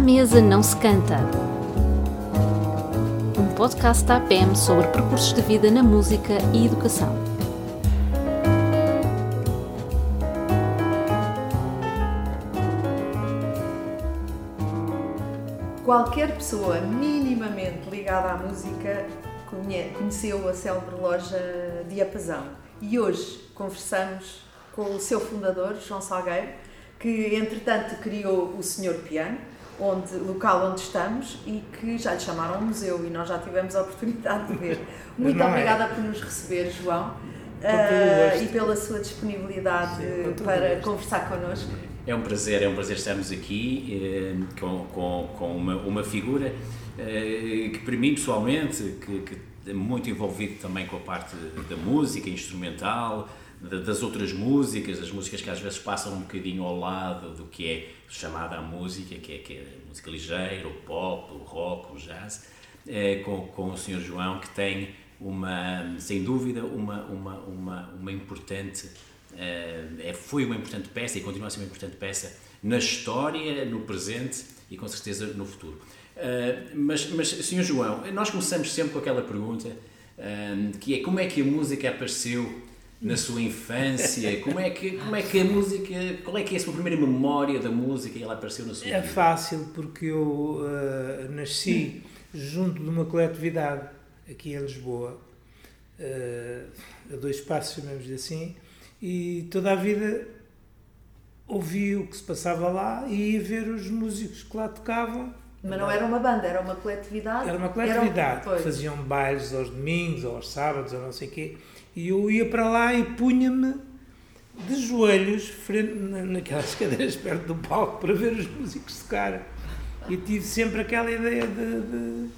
À mesa não se canta. Um podcast da APM sobre percursos de vida na música e educação. Qualquer pessoa minimamente ligada à música conheceu a célebre loja Diapasão e hoje conversamos com o seu fundador, João Salgueiro, que entretanto criou o Senhor Piano, onde, local onde estamos e que já lhe chamaram museu e nós já tivemos a oportunidade de ver. Muito é. obrigada é. por nos receber, João, uh, e pela sua disponibilidade Sim, para conversar connosco. É um prazer, é um prazer estarmos aqui eh, com, com, com uma, uma figura eh, que para mim pessoalmente, que, que é muito envolvido também com a parte da música instrumental, das outras músicas, as músicas que às vezes passam um bocadinho ao lado do que é chamada a música, que é, que é a música ligeira, o pop, o rock, o jazz, é, com, com o Sr. João, que tem uma, sem dúvida, uma, uma, uma, uma importante, é, foi uma importante peça e continua a ser uma importante peça na história, no presente e com certeza no futuro. Uh, mas, mas, Sr. João, nós começamos sempre com aquela pergunta que é como é que a música apareceu na sua infância? Como é que, como é que a música, qual é que é a sua primeira memória da música e ela apareceu na sua é vida? É fácil, porque eu uh, nasci junto de uma coletividade aqui em Lisboa, uh, a dois passos, chamamos assim, e toda a vida ouvi o que se passava lá e ia ver os músicos que lá tocavam. Mas não era uma banda, era uma coletividade? Era uma coletividade, era um... faziam bailes aos domingos, ou aos sábados, ou não sei o quê e eu ia para lá e punha-me de joelhos frente, naquelas cadeiras perto do palco para ver os músicos tocar. E tive sempre aquela ideia de,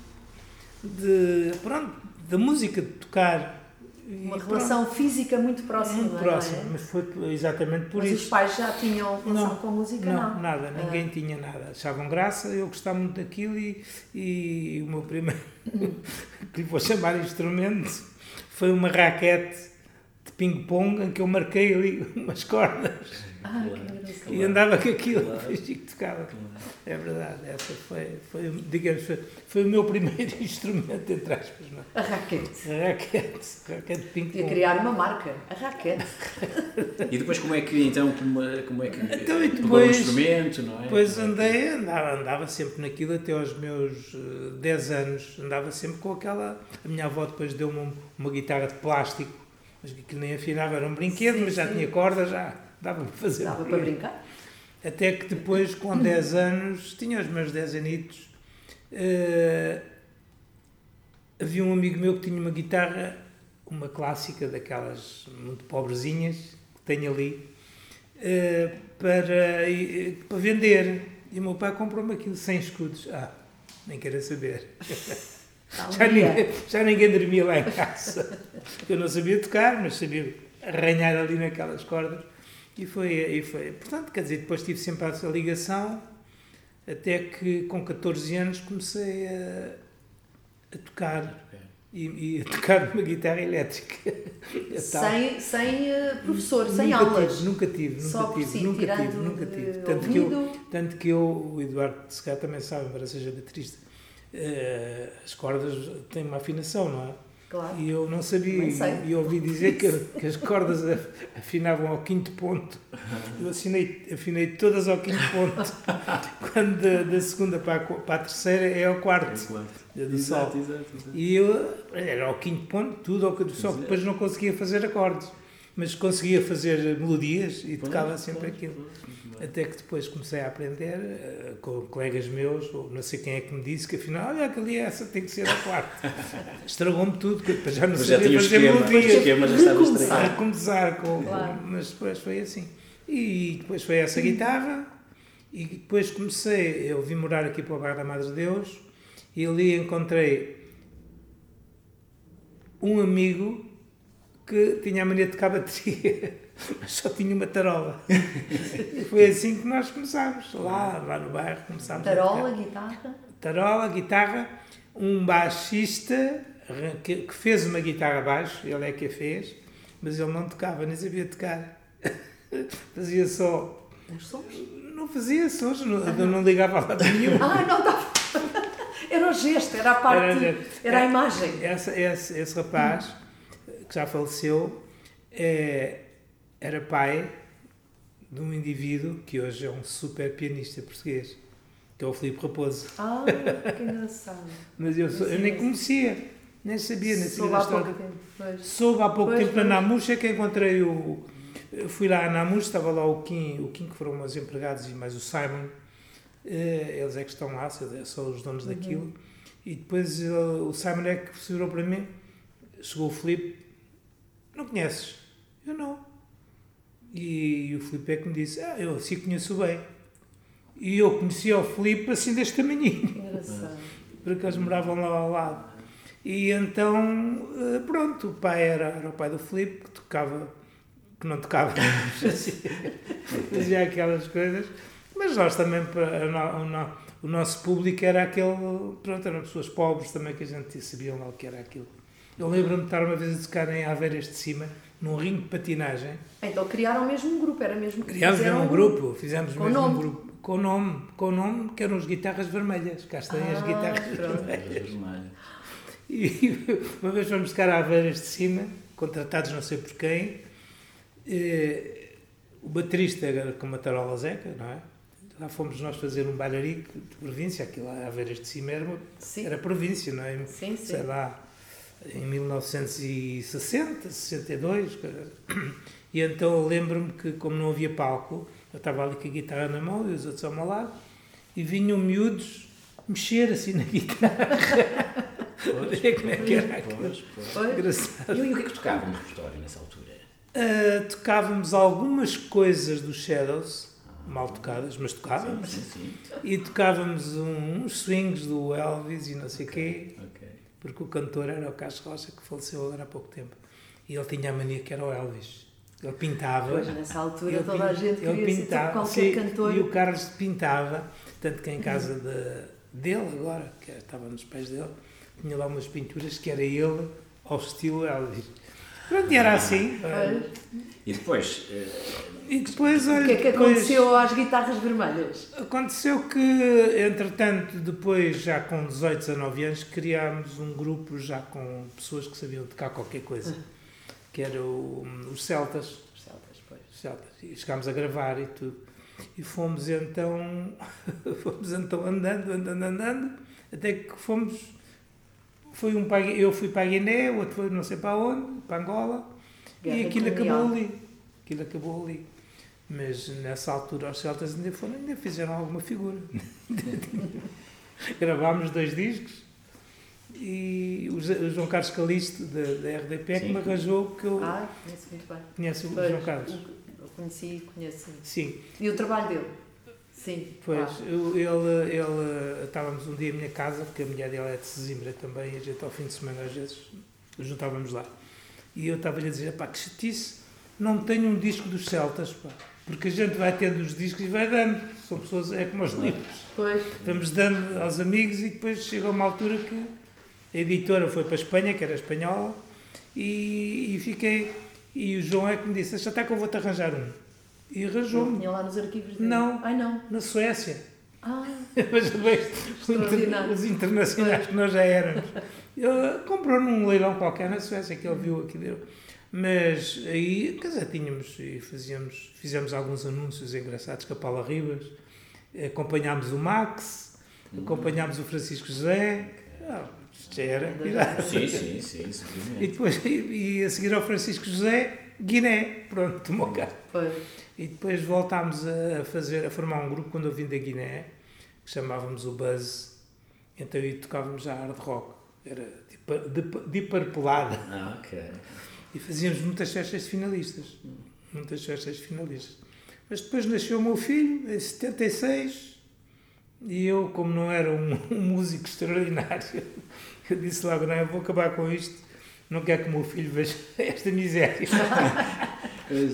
de, de pronto, da música, de tocar. Uma relação pronto. física muito próxima. Muito é? próxima, é? mas foi exatamente por mas isso. os pais já tinham relação não, com a música? Não, não? nada, ninguém ah. tinha nada. Achavam graça, eu gostava muito daquilo e, e o meu primeiro, que lhe vou chamar instrumento, foi uma raquete de ping-pong em que eu marquei ali umas cordas. Ah, e andava com aquilo, claro. fingi que tocava. É verdade, essa foi, foi, digamos, foi, foi o meu primeiro instrumento, entre aspas. Não? É? A raquete. A raquete, a raquete ping-pong. E criar uma marca, a raquete. e depois como é que, então, como, como é que então, depois, instrumento, não é? Depois andei, andava, andava sempre naquilo até aos meus 10 eh, anos, andava sempre com aquela... A minha avó depois deu-me uma, uma guitarra de plástico mas que nem afinava, era um brinquedo, sim, mas já sim. tinha corda, já dava para fazer. Dava para brincar? Até que depois, com 10 anos, tinha os meus 10 anitos, uh, havia um amigo meu que tinha uma guitarra, uma clássica daquelas muito pobrezinhas, que tenho ali, uh, para, uh, para vender. E o meu pai comprou-me aquilo sem escudos. Ah, nem quero saber. já, ninguém, já ninguém dormia lá em casa. Eu não sabia tocar, mas sabia arranhar ali naquelas cordas. E foi, e foi. Portanto, quer dizer, depois tive sempre essa ligação, até que com 14 anos comecei a, a tocar. E, e, a tocar uma guitarra elétrica. Sem, sem uh, professor, sem nunca aulas? Tive, nunca tive, nunca Só tive, si, nunca tive, nunca tive. Tanto que, eu, tanto que eu, o Eduardo Segar também sabe, embora seja baterista, uh, as cordas têm uma afinação, não é? Claro. E eu não sabia, não e ouvi dizer que, que, as cordas afinavam ao quinto ponto. Eu assinei, afinei todas ao quinto ponto. Quando da, da segunda para a, para a, terceira é ao quarto. É quarto. Do exato, sol. Exato, exato. E eu era ao quinto ponto, tudo ao do sol. Depois não conseguia fazer acordes, mas conseguia fazer melodias e tocava sempre aquilo. Até que depois comecei a aprender uh, com colegas meus, ou não sei quem é que me disse, que afinal, olha, aquele essa tem que ser a quarta. Estragou-me tudo, porque depois já não mas sabia já fazer melodias. Esquema, já estava começar. A começar com, claro. com, Mas depois foi assim. E depois foi essa guitarra, e depois comecei, eu vim morar aqui para o bairro da Madre de Deus, e ali encontrei um amigo que tinha a mania de tocar bateria. mas só tinha uma tarola. Foi assim que nós começámos, lá, lá no bairro começámos Tarola, guitarra? Tarola, guitarra, um baixista que, que fez uma guitarra baixo, ele é que a fez, mas ele não tocava, nem sabia tocar. Fazia só... Os sons? não fazia sons, não, não ligava a lado nenhum. Ah, não estava. Era o gesto, era a parte. Era, era a imagem. Essa, esse, esse rapaz, que já faleceu, é, era pai de um indivíduo que hoje é um super pianista português, que é o Filipe Raposo. Ah, que engraçado. Mas eu, sou, eu nem conhecia, nem sabia, nem sabia da história. Pois. Soube há pouco Pois, tempo na. Namuxa que encontrei o. Fui lá a Namuxa, estava lá o Kim, o Kim que foram meus empregados e mais o Simon. Eh, Eles é que estão lá, são os donos daquilo. E depois eh, o Simon é que se virou para mim, chegou o Filipe, não conheces? Eu não. E, o Filipe é que me disse, ah, eu assim conheço bem. E eu conhecia o Filipe assim deste tamanhinho Engraçado. porque eles moravam lá ao lado. E então, eh, pronto, o pai era, era o pai do Filipe, que tocava, que não tocava, mas assim, fazia aquelas coisas. Mas nós também, para- o nosso público era aquele, pronto, eram pessoas pobres também que a gente sabia lá o que era aquilo. Eu lembro-me de estar uma vez a tocar em Aveiras de Cima, num ringue de patinagem. Então criaram mesmo um grupo, era mesmo que Criámos mesmo um grupo, fizemos Com mesmo nome? um grupo. Com nome, com nome, que eram as guitarras vermelhas. Cá estão as Ah, guitarras pronto. vermelhas. E uma vez fomos tocar a Aveiras de cima, contratados não sei por quem. Eh, o baterista era com uma tarola zeca, não é? Lá fomos nós fazer um bailarico de província, aquilo lá, Aveiras de cima era, uma- era província, não é? Sim, sim. Sei lá, em 1960, 62. coisa. E então eu lembro-me que, como não havia palco, eu estava ali com a guitarra na mão e os outros ao meu lado, e vinham miúdos mexer assim na guitarra. Ver como é que era. Pois, pois. Engraçado. E o que é que tocava no repertório nessa altura? Ah, tocávamos algumas coisas dos Shadows, mal tocadas, mas tocávamos. Sim, sim. E tocávamos um- uns swings do Elvis e não sei o quê, Ok. Porque o cantor era o Carlos Rocha, que faleceu agora há pouco tempo. E ele tinha a mania que era o Elvis. Ele pintava. Pois, nessa altura Ele toda a gente ele queria ser pintava, qualquer sim, cantor. E o Carlos pintava, tanto que em casa de- dele agora, que estava nos pés dele, tinha lá umas pinturas que era ele ao estilo Elvis. Pronto, e era assim. E depois, eh, E depois, olha, O que é que depois aconteceu às guitarras vermelhas? aconteceu que, entretanto, depois, já com 18, 19 anos, criámos um grupo já com pessoas que sabiam tocar qualquer coisa, que era o- os Celtas. Os celtas, pois. Celtas. E chegámos a gravar e tudo. E fomos então, fomos então andando, andando, andando, até que fomos, foi um para, eu fui para a Guiné, o outro foi não sei para onde, para Angola, Guerra e aquilo colonial. acabou ali. Aquilo acabou ali. Mas nessa altura os Celtas ainda foram, ainda fizeram alguma figura. Gravámos dois discos e o o João Carlos Calixto da, da RDP é que me arranjou que eu Ah, conheço muito bem. conheço o Pois, João Carlos. Eu conheci e conheço. Sim. E o trabalho dele? Sim. Pois, Ah, eu- ele, ele, estávamos um dia em minha casa, porque a mulher dele é de Sesimbra também, e a gente ao fim de semana às vezes juntávamos lá. E eu estava-lhe a dizer, pá, que chatice, não tenho um disco dos Celtas, pá, porque a gente vai tendo os discos e vai dando, são pessoas, é como os livros, Pois. vamos dando aos amigos e depois chega uma altura que a editora foi para a Espanha, que era espanhola, e, e fiquei, e o João é que me disse, já está que eu vou-te arranjar um. E Não arranjou-me, tinha lá nos arquivos dele. Não. Ai, não. na Suécia. Ah, Mas vejo os internacionais que nós já éramos. Ele comprou num leilão qualquer na Suécia, que ele viu aqui deu. Mas aí, quer dizer, tínhamos e fazíamos, fizemos alguns anúncios engraçados com a Paula Ribas, acompanhámos o Max, acompanhámos o Francisco José, ah, isto já era. sim, sim, sim, E seguramente. depois, e, e a seguir ao Francisco José, Guiné, pronto, tomou cá. pois. E depois voltámos a fazer, a formar um grupo quando eu vim da Guiné, que chamávamos o Buzz. Então aí tocávamos já hard rock. Era de, de, de parpelada. Ah, ok. E fazíamos muitas festas finalistas. Muitas festas finalistas. Mas depois nasceu o meu filho, em 76, e eu, como não era um, um músico extraordinário, eu disse logo, não, eu vou acabar com isto, não quero que o meu filho veja esta miséria.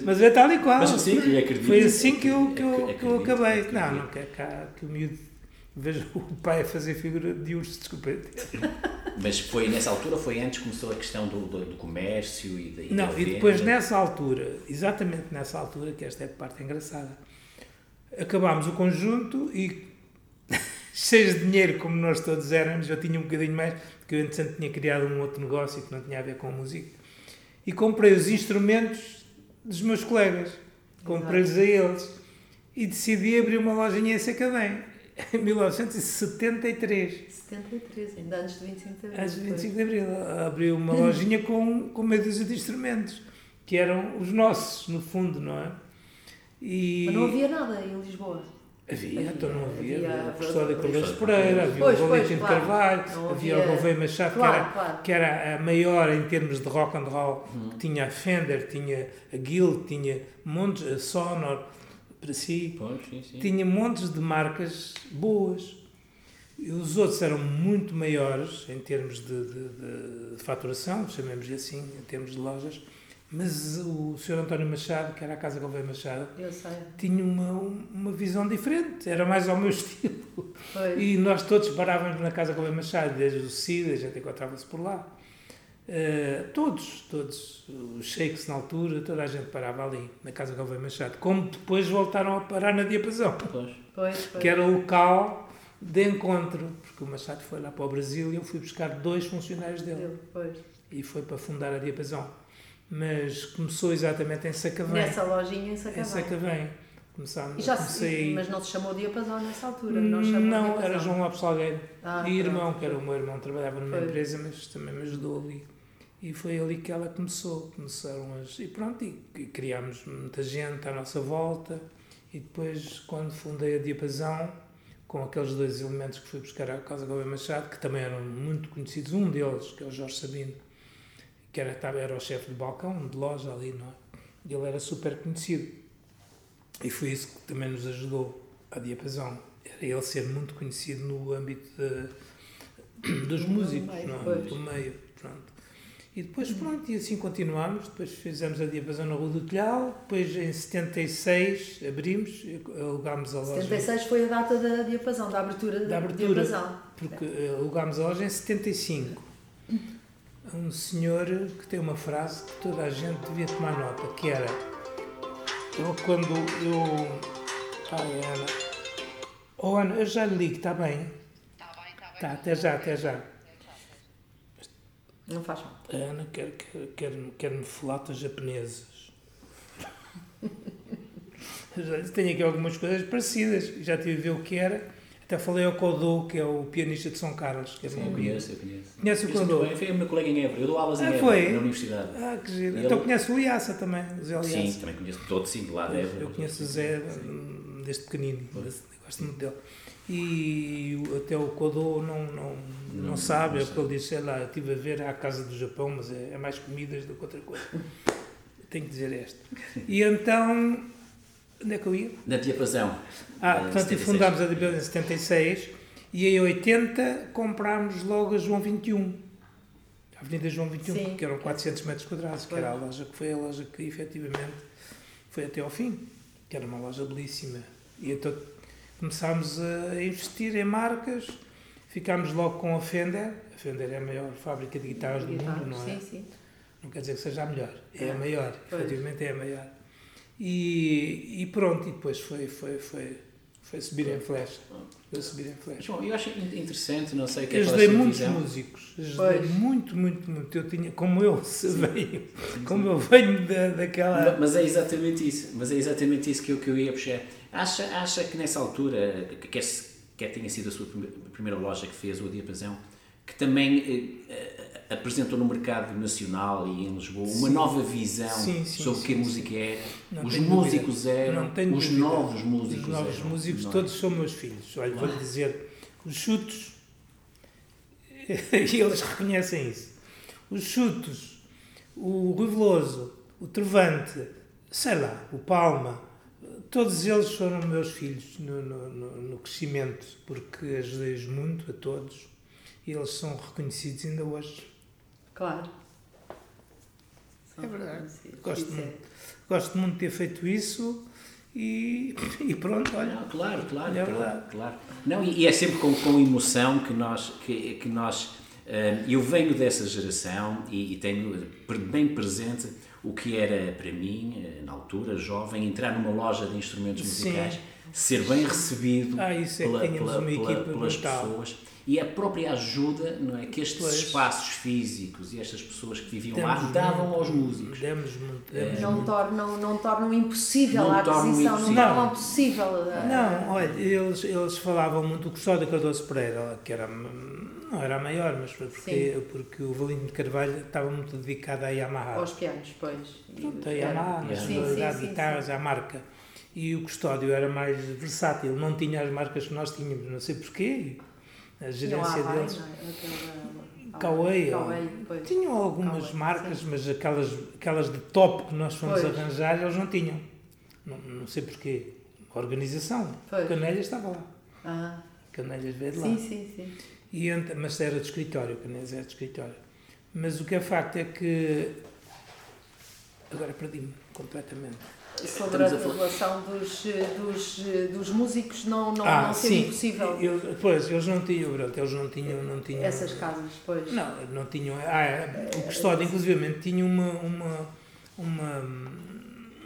Mas é tal e qual. Mas sim, eu acredito. Foi assim que eu, que eu, Ac- que eu acredito, acabei. acredito. Não, não quero cá que o miúdo veja o pai a fazer figura de urso, desculpa. Mas foi nessa altura, foi antes que começou a questão do, do, do comércio e da Não, da e depois nessa altura, exatamente nessa altura, que esta é a parte engraçada, acabámos o conjunto e, cheios de dinheiro, como nós todos éramos, eu tinha um bocadinho mais, porque eu, entretanto, tinha criado um outro negócio que não tinha a ver com música, e comprei os instrumentos dos meus colegas, comprei-lhes a eles, e decidi abrir uma lojinha em Sacadém, em 1973. 73, ainda antes de 25 de Abril. Antes de 25 de Abril, abri uma lojinha com, com meia dúzia de instrumentos, que eram os nossos, no fundo, não é? E... Mas não havia nada em Lisboa. Havia, então não havia. Havia a Custódia Correios Pereira, havia pois, o Valentim de Carvalho, havia, havia o Gouveia Machado, claro, que, era, claro. que era a maior em termos de rock and roll, hum. que tinha a Fender, tinha a Guild, tinha montes, a Sonor, para si, pois, sim, sim. tinha montes de marcas boas. E os outros eram muito maiores em termos de, de, de faturação, chamemos-lhe assim, em termos de lojas, mas o Sr. António Machado, que era a Casa Gouveia Machado, tinha uma, uma visão diferente, era mais ao meu estilo. Pois. E nós todos parávamos na Casa Gouveia Machado, desde o CID, a gente encontrava-se por lá. Uh, todos, todos, os shakes na altura, toda a gente parava ali, na Casa Gouveia Machado. Como depois voltaram a parar na Diapasão, pois. Pois, que era o local de encontro, porque o Machado foi lá para o Brasil e eu fui buscar dois funcionários dele. E foi para fundar a Diapasão mas começou exatamente em Sacavém. Nessa lojinha em Sacavém. Em Sacavém. Começámos, já comecei... Mas não se chamou Diapasão nessa altura? Não, não era João Lopes Salgueiro. Ah, e irmão, que era o meu irmão, trabalhava numa foi. empresa, mas também me ajudou ali. E foi ali que ela começou. Começaram as... E pronto, e, e criámos muita gente à nossa volta. E depois, quando fundei a Diapasão, com aqueles dois elementos que fui buscar à Casa Gomes Machado, que também eram muito conhecidos, um deles, que é o Jorge Sabino, que era, era o chefe de balcão, de loja ali, não é? Ele era super conhecido. E foi isso que também nos ajudou a diapasão. Era ele ser muito conhecido no âmbito de, dos músicos, meio, não é? Do meio, pronto. E depois, pronto, e assim continuámos. Depois fizemos a diapasão na Rua do Telhal. Depois, em 76, abrimos, alugámos a loja. 76 foi a data da diapasão, da abertura da, da abertura, diapasão. Porque alugámos a loja em 75 um senhor que tem uma frase que toda a gente devia tomar nota, que era eu quando eu. Ai Ana. Oh Ana, eu já lhe ligo, está bem? Está bem, está bem. Tá, até já, até já. Não faz mal. A Ana quer, quer, quer, quer-me flautas japonesas. Tenho aqui algumas coisas parecidas, já tive a ver o que era até falei ao Codô, que é o pianista de São Carlos. Que é Sim, eu conheço, eu conheço. Conhece o Codô? Foi o meu colega em Évora. Eu dou aulas em ah, Évora, foi? na universidade. Ah, que giro. Então ele... conhece o Iassa também, o Zé Liassa. Sim, também conheço todos, sim, de lá de Évora. Eu conheço o Zé hum, desde pequenino, gosto muito dele. E até o Codô não, não, não, não sabe, é o que ele disse, sei lá, eu estive a ver a Casa do Japão, mas é, é mais comidas do que outra coisa. Tenho que dizer esta. E então Onde é que eu ia? Na Diapasão. Ah, portanto, fundámos a Diapasão em 76 e em 80 comprámos logo a João 21. A Avenida João 21, Sim. que eram 400 metros quadrados, que era a loja que foi a loja que efetivamente foi até ao fim, que era uma loja belíssima. E então começámos a investir em marcas, ficámos logo com a Fender. A Fender é a maior fábrica de guitarras do mundo, não é? Sim, sim. Não quer dizer que seja a melhor, é a ah, maior, pois. efetivamente é a maior. E, e pronto, e depois foi, foi, foi, foi subir em flash. Foi subir em flash. João, eu acho interessante, não sei o que é Ajudei muitos visão. músicos, ajudei muito, muito, muito. Eu tinha, como eu venho, como eu venho da, daquela. Mas é exatamente isso, mas é exatamente isso que eu, que eu ia puxar. Acha, acha que nessa altura, quer, quer tenha sido a sua primeira loja que fez o Diapasão, que também eh, apresentou no mercado nacional e em Lisboa uma sim. nova visão sim, sim, sobre o que a música é, os músicos eram, os dúvida. novos músicos Os novos eram, músicos, não. todos são meus filhos. Olha, vou-lhe dizer, os chutos, e eles reconhecem isso. Os chutos, o Rui Veloso, o Trovante, sei lá, o Palma, todos eles foram meus filhos no, no, no crescimento, porque ajudei-os muito a todos e eles são reconhecidos ainda hoje. Claro. é verdade. Gosto muito, gosto muito de ter feito isso e, e pronto, olha. Não, claro, claro, é claro, claro. Não, e, e, é sempre com, com emoção que nós, que, que nós uh, eu venho dessa geração e, e, tenho bem presente o que era para mim, eh, na altura, jovem, entrar numa loja de instrumentos musicais. Sim ser bem recebido ah, isso é pela, pela, uma pela, pelas brutal. pessoas e a própria ajuda não é, que estes Pois. espaços físicos e estas pessoas que viviam lá Demos davam muito, aos músicos. Demos muito, demos Não muito. tornam, não tornam impossível Não a aquisição, não impossível. tornam possível. a- Não, olha, eles, eles falavam muito, o Custódio Cardoso Pereira, que era, não era a maior, mas foi porque, porque o Valinho de Carvalho estava muito dedicado à Yamaha. Aos pianos, pois. E- Pronto, a Yamaha, Sim, sonoridade sim, de sim, guitarras, sim. à marca. E o Custódio era mais versátil, não tinha as marcas que nós tínhamos, não sei porquê. A gerência deles. não Kauai, Kauai, pois. Tinham algumas Kauai, marcas, sim. mas aquelas, aquelas de top que nós fomos Pois. arranjar, eles não tinham. Não, não sei porquê. A organização. Pois. Canelhas estava lá. Ah, Canelhas veio de lá. sim, sim, sim. E mas era de escritório, Canelhas era de escritório. Mas o que é facto é que. Agora perdi-me completamente. Sobre a Estamos a falar- regulação dos, dos, dos músicos não, não, ah, não ser sim. impossível. Eu, pois, eles não tinham, pronto, eles não tinham. Não tinham Essas casas, pois. Não, não tinham. Ah, o custódio, inclusivamente, tinha uma, uma, uma,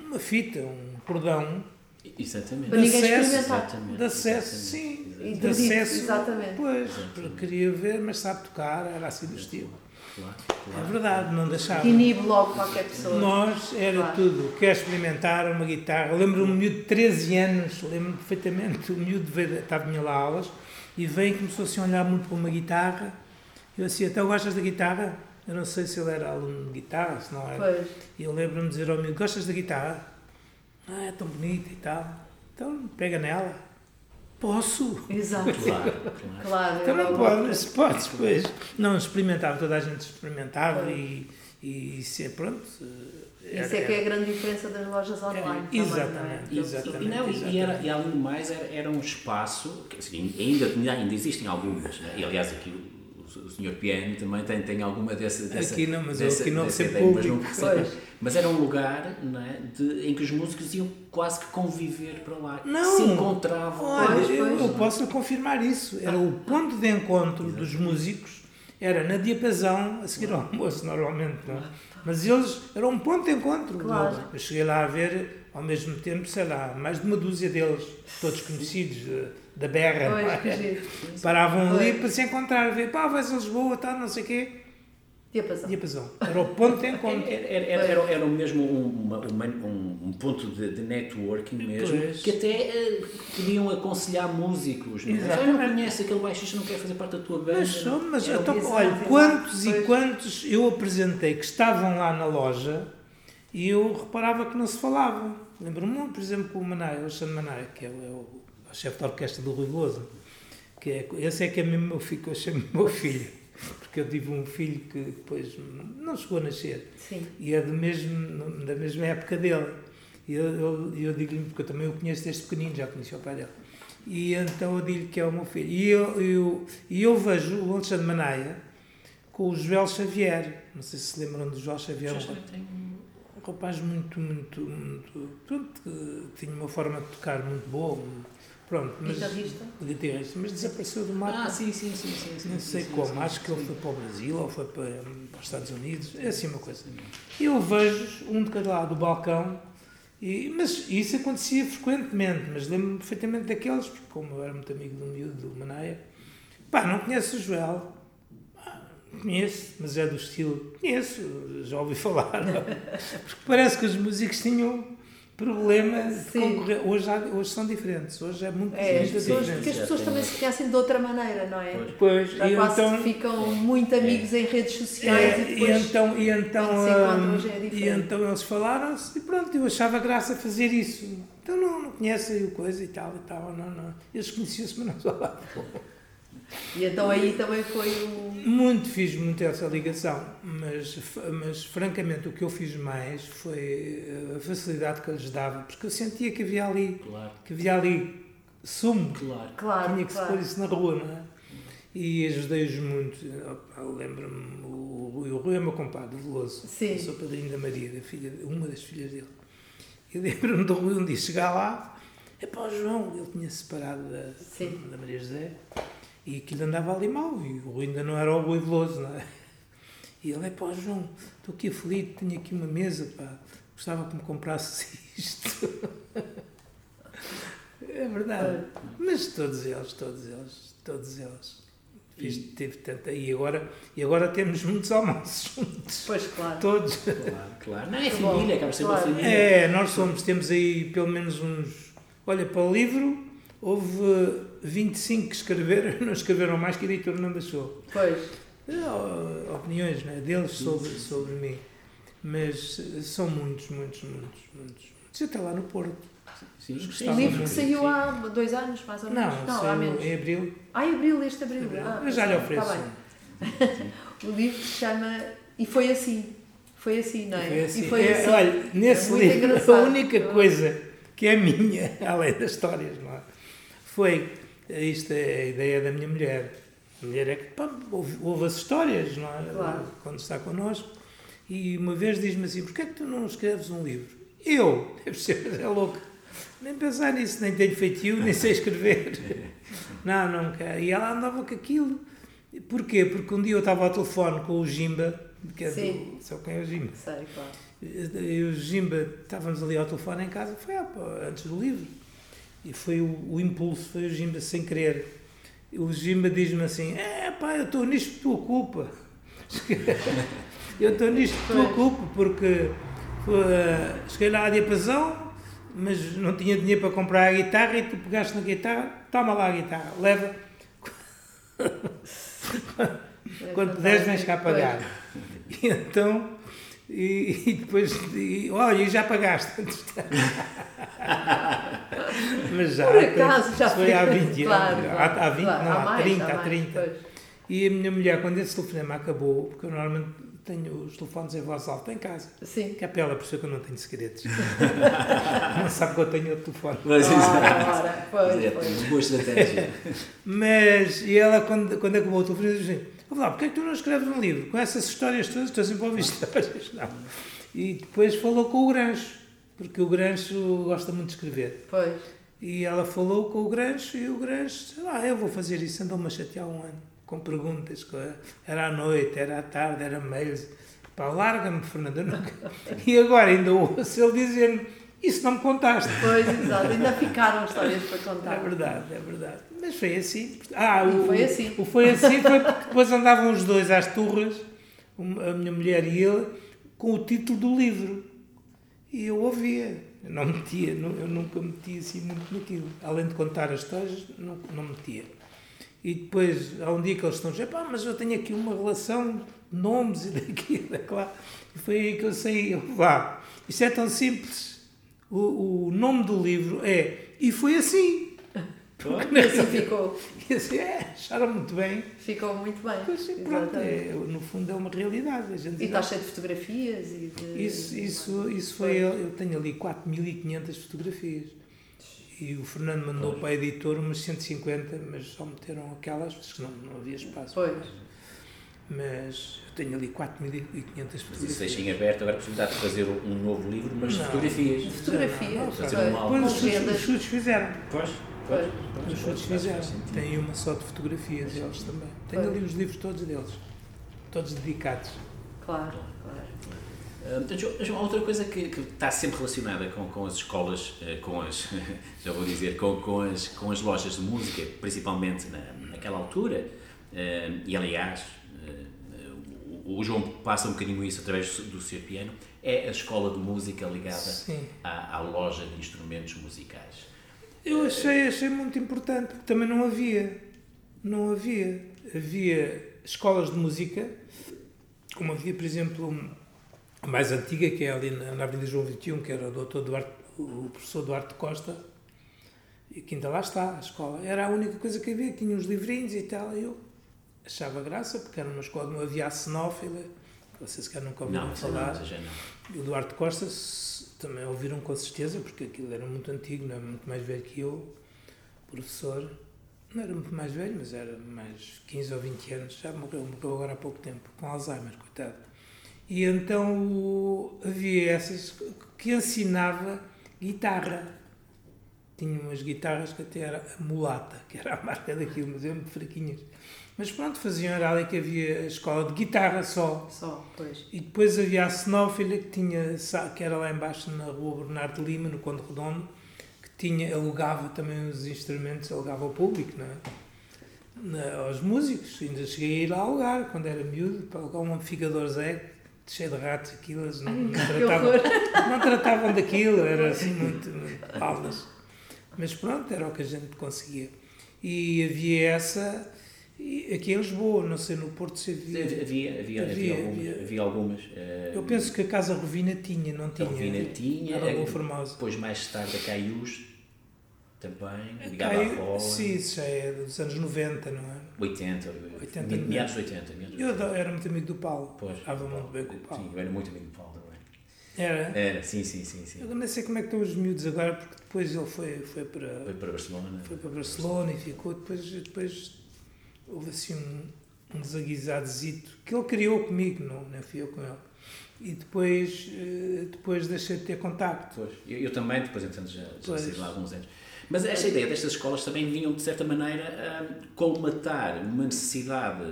uma fita, um cordão Exatamente. Para ninguém acesso, experimentar. Exatamente, de acesso, exatamente, sim, exatamente. de acesso. exatamente. Pois, Exatamente. queria ver, mas sabe tocar, era assim do estilo. Claro, É claro. verdade, não deixava. Que inibe logo qualquer pessoa. Nós era Claro. tudo, quer experimentar uma guitarra. Lembro-me um miúdo de 13 anos, lembro-me perfeitamente, o miúdo veio, estava em lá aulas e veio e começou assim a olhar muito para uma guitarra. Eu assim, então gostas da guitarra? Eu não sei se ele era aluno de guitarra, se não era. Pois. E eu lembro-me de dizer ao miúdo, gostas da guitarra? Ah, é tão bonita e tal. Então pega nela. Posso? Exato. Claro, claro. Claro. Então é não logo- pode, se podes, pois. Não experimentava, toda a gente experimentava e, e isso é pronto. Isso é que é a grande diferença das lojas online. também, Exatamente. não é? E, Exatamente, e, não, e- e, exatamente. era, e além do mais, era, era um espaço, que, assim, ainda, ainda existem algumas, né? e aliás aqui o, o Sr. Piano também tem, tem alguma dessa, dessa Aqui não, mas eu dessa- aqui não recebo ideia, mas, não público. Mas era um lugar é, de, em que os músicos iam quase que conviver para lá, Não. se encontravam. Olha, Pois, eu, eu posso confirmar isso. Era o ponto de encontro dos músicos, era na diapasão, a seguir ao almoço, normalmente, não é? Mas eles, era um ponto de encontro. Claro. Eu cheguei lá a ver, ao mesmo tempo, sei lá, mais de uma dúzia deles, todos conhecidos, eh, da berra, Pois, é? Paravam ali Pois. para se encontrar, ver, pá, vais a Lisboa, tal, não sei o quê. Diapasão. Diapasão. Era o ponto de encontro. Era, era, era, era, era mesmo um, uma- uma- um, um ponto de, de networking mesmo, Pois. que até eh, podiam aconselhar músicos. Não, é? Já não conhece aquele baixista, não quer fazer parte da tua banda. Mas, só, mas então, exato, olha, exato. quantos e Pois. quantos eu apresentei que estavam lá na loja e eu reparava que não se falava. Lembro-me, por exemplo, com o Manaia, o Alexandre Manaia, que é o, é o- chefe da orquestra do Rui Veloso, que é, esse é que é mesmo meu filho, que eu chamo meu filho, porque eu tive um filho que depois não chegou a nascer Sim. e é do mesmo, da mesma época dele. E eu, eu, eu digo-lhe, porque eu também o conheço desde pequenino, já conheci o pai dele. E então eu digo-lhe que é o meu filho. E eu, eu, e eu vejo o Alexandre Manaia com o Joel Xavier. Não sei se se lembram do Joel Xavier. Já Um, um rapaz muito, muito, muito. Pronto, que tinha uma forma de tocar muito boa. Pronto, mas. Guitarrista. Guitarrista, mas desapareceu do mapa. Ah, sim, sim, sim, sim, sim. Não sim, sei como, acho que ele foi para o Brasil ou foi para, para os Estados Unidos, é assim uma coisa. Eu vejo um de cada lado do balcão, e, mas isso acontecia frequentemente, mas lembro-me perfeitamente daqueles, porque como eu era muito amigo do miúdo, do Manaia, pá, não conheço o Joel, Pá, conheço, mas é do estilo, conheço, já ouvi falar, porque parece que os músicos tinham problema de Sim. concorrer, hoje, há- hoje são diferentes, hoje é muito, É, as pessoas, diferente. porque as pessoas também se conhecem de outra maneira, não é? Pois. Pois, Já e quase então, ficam muito amigos em redes sociais É, e e, depois. então, e, então, se encontram já é e diferente. então eles falaram-se e pronto, eu achava graça fazer isso. Então não, não conhecem o coisa e tal e tal, não, não. Eles conheciam-se, mas não falavam. E então aí também foi o. Muito fiz muito essa ligação, mas, mas francamente o que eu fiz mais foi eh, a facilidade que eu lhes dava, porque eu sentia que havia ali, Claro, que havia ali sumo, claro. Claro, tinha que se claro. pôr isso na rua, não é? E ajudei-os muito. Lembro-me, o Rui, o Rui é meu compadre, o Veloso. Sim. Eu sou padrinho da Maria, da filha, uma das filhas dele. E lembro-me do Rui um dia chegar lá, é para o João, ele tinha separado da, Sim. da Maria José, e aquilo andava ali mal, e o Rui ainda não era o Rui Veloso, não é? E ele, é o João, estou aqui aflito, tenho aqui uma mesa, pá, gostava que me comprasses isto. É verdade. Mas todos eles, todos eles, todos eles. Fiz, tive tanta. E agora, e agora temos muitos almoços juntos. Pois, claro. Todos. Claro, claro. Não é família, acaba uma Claro. família. É, nós somos, temos aí pelo menos uns. Olha, para o livro houve 25 que escreveram, não escreveram mais que a editora não deixou. Pois. É, Opiniões né, deles sobre, sobre mim. Mas eh, são muitos, muitos, muitos, muitos. Muitos até lá no Porto. Sim, O Gostava livro que saiu sim. há dois anos, mais ou menos. Não, há saiu menos. em abril. Ah, em abril, este abril. abril. Ah, Eu já lhe está ofereço. bem. O livro se chama E Foi Assim. Foi assim, não é? Foi assim. E foi É, assim. olha, nesse muito livro, a engraçado. única coisa que é minha, além das histórias, não é? foi, isto é a ideia da minha mulher. A mulher é que pá, ouve, ouve as histórias, não é? Claro. Quando está connosco. E uma vez diz-me assim: porquê é que tu não escreves um livro? Eu, deve ser, é louco. Nem pensar nisso, nem tenho feitio, nem sei escrever. Não, não quero. E ela andava com aquilo. Porquê? Porque um dia eu estava ao telefone com o Jimba, que é Sim. do. Só quem é o Jimba? Sei, claro. E o Jimba, estávamos ali ao telefone em casa, foi ah, pá, antes do livro. E foi o, o impulso, foi o Jimba sem querer. O Jimba diz-me assim: É pá, eu estou nisto por tua culpa. eu estou nisto por tua culpa, porque uh, cheguei lá à diapasão, mas não tinha dinheiro para comprar a guitarra e tu pegaste na guitarra, toma lá a guitarra, leva. Quando puderes, vens cá pagar. E então, e, e depois, e, olha, e já pagaste. Mas já, Por acaso, já foi há 20 anos, Claro, há, há 20, claro. não, há, mais, 30, há mais, 30. pois. E a minha mulher, quando esse telefonema acabou, porque eu normalmente tenho os telefones em voz alta em casa, Sim. que é para ela perceber que eu não tenho segredos. não sabe que eu tenho outro telefone. Mas, Ora, exato. ora, pois, Mas é, pois. boa estratégia. Mas, e ela, quando, quando acabou o telefone, disse assim: Lá, porquê é que tu não escreves um livro com essas histórias todas? Estou sempre a ouvir histórias. Não. E depois falou com o Grancho, porque o Grancho gosta muito de escrever. Pois. E ela falou com o Grancho e o Grancho, sei lá, eu vou fazer isso, andou-me a chatear um ano, com perguntas, era à noite, era à tarde, era mails. Pá, larga-me, Fernando, nunca... E agora ainda ouço ele dizer-me, isso não me contaste. Pois, exato. Ainda ficaram histórias para É contar. verdade, é verdade. Mas foi assim. Ah, E o, foi assim. O foi assim foi porque depois andavam os dois às turras, a minha mulher e ele, com o título do livro. E eu ouvia. Eu não metia, eu nunca metia assim muito naquilo. Além de contar as histórias, não, não metia. E depois, há um dia que eles estão a dizer, pá, mas eu tenho aqui uma relação de nomes e daqui e daquela. E foi aí que eu saí, eu, vá, isto é tão simples. O, o nome do livro é E Foi Assim. E assim ficou. E assim, é, acharam muito bem. Ficou muito bem. Pois, sim, pronto, é, no fundo é uma realidade. A gente E está cheio de fotografias e de... isso, isso, isso foi. Eu, eu tenho ali 4.500 fotografias. E o Fernando mandou para a editora umas 150, mas só meteram aquelas, porque não, não havia espaço. Pois. Mas eu tenho ali 4.500 Mas isso fotografias. deixa em aberto agora a possibilidade de fazer um novo livro, mas Não. fotografias. Fotografias. Não, não, fazer pois. um álbum. Os chutes, fizeram. Pois, Pois. Os chutes fizeram. Tem uma só de fotografias deles também. Tenho Pois. ali os livros todos deles. Todos dedicados. Claro, claro. Ah, João, João, outra coisa que, que está sempre relacionada com, com as escolas, eh, com as, já vou dizer, com, com, as, com as lojas de música, principalmente na, naquela altura, eh, e aliás, o, João passa um bocadinho isso através do seu piano, é a escola de música ligada à, à loja de instrumentos musicais. Eu achei, achei muito importante, porque também não havia. Não havia. Havia escolas de música, como havia, por exemplo, a mais antiga, que é ali na, na Avenida João 21, que era o, doutor Duarte, o professor Duarte Costa, e que ainda lá está, a escola. Era a única coisa que havia, tinha uns livrinhos e tal. e Eu achava graça, porque era uma escola, não havia a cenófila, vocês sequer nunca ouviram Não, falar. não, o Duarte Costa também ouviram com certeza, porque aquilo era muito antigo, não é muito mais velho que eu, professor. Não era muito mais velho, mas era mais 15 ou 20 anos. Já morreu, morreu agora há pouco tempo, com Alzheimer, coitado. E então havia essas que ensinava guitarra. Tinha umas guitarras que até era a mulata, que era a marca daquilo, mas eram muito fraquinhas. Mas pronto, faziam, era ali que havia a escola de guitarra só. Só, pois. E depois havia a Cenófila, que, tinha, que era lá embaixo na rua Bernardo Lima, no Conde Redondo, que tinha, alugava também os instrumentos, alugava ao público, não é? Na, aos músicos, ainda cheguei a ir lá alugar quando era miúdo, para alugar um amplificador Zé, cheio de ratos, aquilo, eles não, não, tratavam, não tratavam daquilo, era assim muito, muito palas. Mas pronto, era o que a gente conseguia. E havia essa, e aqui em Lisboa, não sei, no Porto se havia. Havia, havia, havia, havia, algumas, havia algumas. Eu penso que a Casa Rovina tinha, não tinha? A Rovina tinha, era é, Formosa. Depois, mais tarde, a Caius também, ligada à rola. Sim, isso já é dos anos 90, não é? 80, 80 meados de 80. Meados eu era muito amigo do Paulo. Pois. Estava muito bem com o Paulo. Sim, eu era muito amigo do Paulo também. Era? Era, sim, sim, sim. sim. Eu não sei como é que estão os miúdos agora, porque depois ele foi, foi para... Foi para Barcelona. Foi para Barcelona e ficou, depois, depois houve assim um, um desaguisadozito que ele criou comigo, não, não fui eu com ele. E depois, eh, depois deixei de ter contacto. Pois, eu, eu também, depois entretanto já, já saí lá há alguns anos. Mas esta ideia destas escolas também vinham, de certa maneira, a colmatar uma necessidade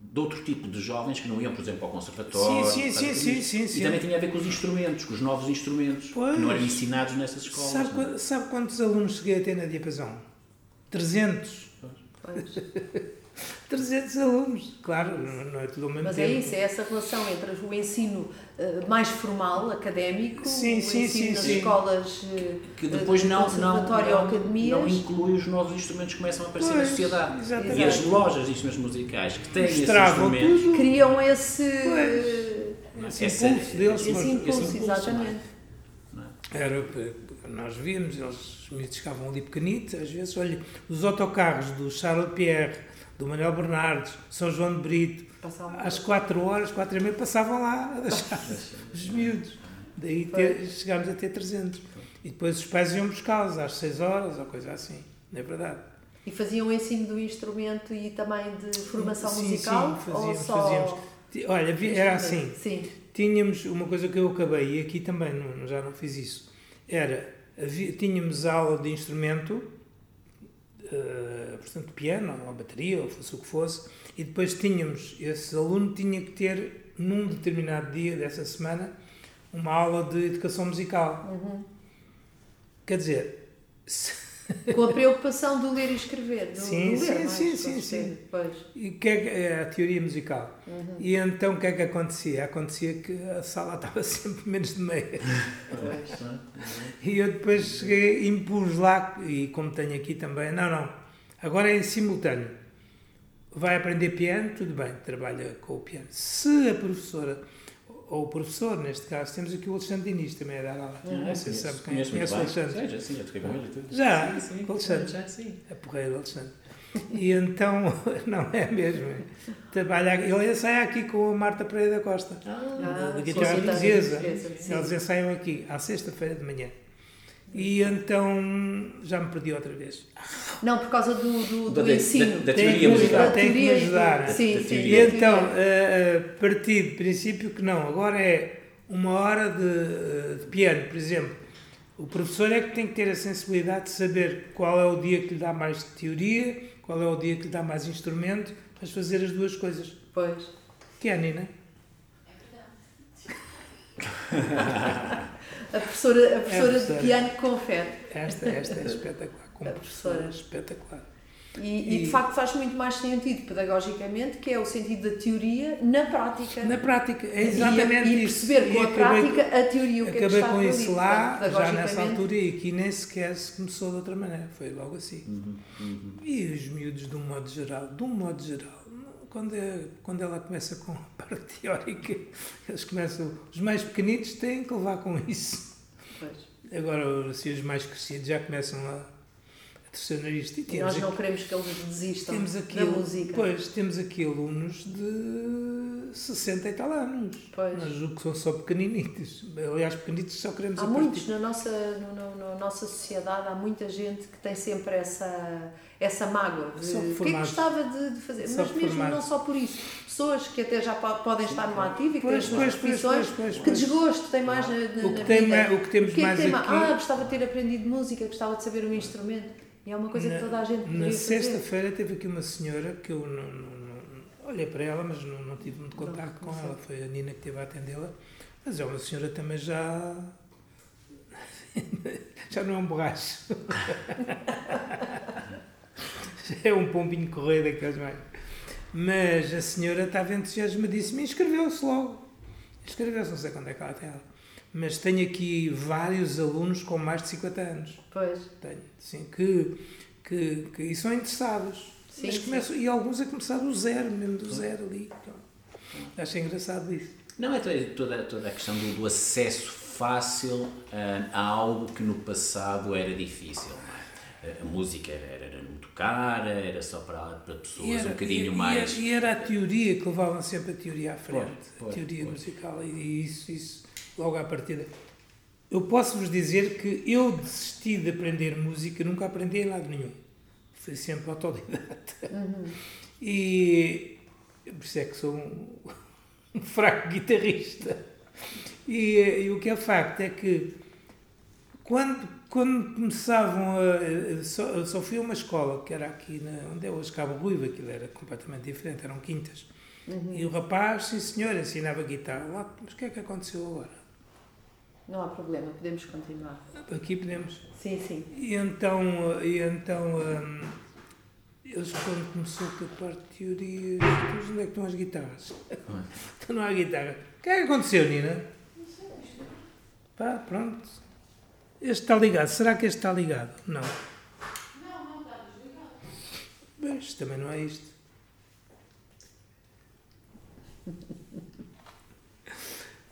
de outro tipo de jovens que não iam, por exemplo, ao conservatório. Sim, sim, sim, sim, sim, E também tinha a ver com os instrumentos, com os novos instrumentos, pois. que não eram ensinados nessas escolas. Sabe, sabe quantos alunos cheguei a ter na diapasão? 300. Pois. 300 alunos, claro, não é tudo ao mesmo Mas tempo. é isso, é essa relação entre o ensino uh, mais formal, académico, sim, o sim, ensino sim, nas sim. escolas que depois não, não, não, academias. não inclui os novos instrumentos que começam a aparecer pois, na sociedade. Exatamente. E as lojas de instrumentos musicais que têm esses instrumentos... Criam esse... Esse, esse impulso deles. Esse, esse impulso, esse impulso exatamente. Era, nós víamos, eles me chegavam ali pequenitos, às vezes, olha, os autocarros do Charles Pierre, do Manuel Bernardes, São João de Brito, passavam às 4 horas, 4 e meia, passavam lá a deixar os miúdos. Daí ter, chegámos a ter 300. E depois os pais iam buscá-los às 6 horas ou coisa assim, não é verdade? E faziam o ensino do instrumento e também de formação sim, musical? Sim, fazíamos, só... fazíamos. Olha, era assim. Sim. Tínhamos uma coisa que eu acabei, e aqui também não, já não fiz isso, era, havia, tínhamos aula de instrumento, uh, portanto, piano, ou bateria, ou fosse o que fosse, e depois tínhamos, esse aluno tinha que ter, num determinado dia dessa semana, uma aula de educação musical. Uhum. Quer dizer, se, com a preocupação do ler e escrever. Do, sim, do ler, sim, mais, sim, sim, sim. Pois. E que é, é a teoria musical. Uhum. E então o que é que acontecia? Acontecia que a sala estava sempre menos de meia. e eu depois cheguei, impus lá, e como tenho aqui também, não, não, agora é em simultâneo. Vai aprender piano, tudo bem, trabalha com o piano. Se a professora ou o professor, neste caso, temos aqui o Alexandre Diniz também a dar aula. Ah, não sei se sabe quem é. Conhece o Alexandre? Já, sim, já toquei com ele e tudo. Já, sim, sim, o Alexandre. Já, sim. A porreira do Alexandre. E então, não é mesmo. Trabalha, ele ensaia aqui com a Marta Pereira da Costa, ah, da guitarra portuguesa. Eles ensaiam aqui, à sexta-feira de manhã. E então já me perdi outra vez. Não, por causa do, do, do da, ensino. Da, da teoria musical. Tem que me ajudar. Sim, sim. E então, uh, parti de princípio que não, agora é uma hora de, de, piano, por exemplo. O professor é que tem que ter a sensibilidade de saber qual é o dia que lhe dá mais teoria, qual é o dia que lhe dá mais instrumento, mas fazer as duas coisas. Pois. Que é, Nina? É verdade. A professora, a professora, é de piano confere. Esta, esta é espetacular, como a professora, professora espetacular. E, e, e, de facto faz muito mais sentido pedagogicamente, que é o sentido da teoria na prática. Na prática, é exatamente e, isso. E perceber com a prática a teoria, o que é que Acabei está com isso ali, lá, já nessa altura, e aqui nem sequer se começou de outra maneira, foi logo assim. Uhum, uhum. E os miúdos, de um modo geral, de um modo geral, quando, quando ela começa com a parte teórica, eles começam, os mais pequenitos têm que levar com isso. Pois. Agora, assim, os mais crescidos já começam a, a terceiro nariz. E, nós não aqui, queremos que eles desistam temos aqui, da música. Pois, temos aqui alunos de 60 e tal anos. Pois. Mas o que são só pequeninitos. Aliás, pequenitos só queremos Há muitos na nossa, no, no, na nossa sociedade, há muita gente que tem sempre essa essa mágoa de o que é que gostava de, de fazer. Só Mas mesmo formados. não só por isso. Pessoas que até já podem estar no ativo e que têm as suas profissões, que desgosto tem mais na, na, o que tem, vida. O que temos o que é mais que tem aqui... Ah, gostava de ter aprendido música, gostava de saber um instrumento. E é uma coisa na, que toda a gente Na sexta-feira teve aqui uma senhora que eu não, não, não olhei para ela, mas não, não tive muito contato com ela. Foi a Nina que teve a atendê-la. Mas é uma senhora também já já não é um borracho. é um pombinho correio daqueles mais. Mas a senhora estava entusiasmadíssima e inscreveu-se logo. Inscreveu-se, não sei quando é que ela tem ela. Mas tenho aqui vários alunos com mais de 50 anos. Pois. Tenho, sim, que, que, que e são interessados. Sim, Mas sim. começam, e alguns a começar do zero, mesmo do zero ali. Acho engraçado isso. Não, é to- toda, toda a questão do, do acesso fácil ah, a algo que no passado era difícil. é? A música era, era cara, era só para, para pessoas um bocadinho e- mais. E, era a teoria que levavam sempre a teoria à frente, Pois, a teoria pois. musical, e isso, isso logo à partida. Eu posso vos dizer que eu desisti de aprender música, nunca aprendi em lado nenhum. Fui sempre autodidata. E por isso é que sou um, um fraco guitarrista. E, e o que é facto é que quando, quando começavam a. a- Só, eu só fui a uma escola, que era aqui na, onde é hoje Cabo Ruivo, aquilo era completamente diferente, eram quintas. E o rapaz, sim senhor, ensinava guitarra lá, mas o que é que aconteceu agora? Não há problema, podemos continuar. Aqui podemos. Sim, sim. E então, e então hum, eles quando começou com a parte de teoria, "Mas onde é que estão as guitarras? então não há guitarra. O que é que aconteceu, Nina? Pá, pronto. Este está ligado. Será que este está ligado? Não. Não, não está desligado. Mas também não é isto.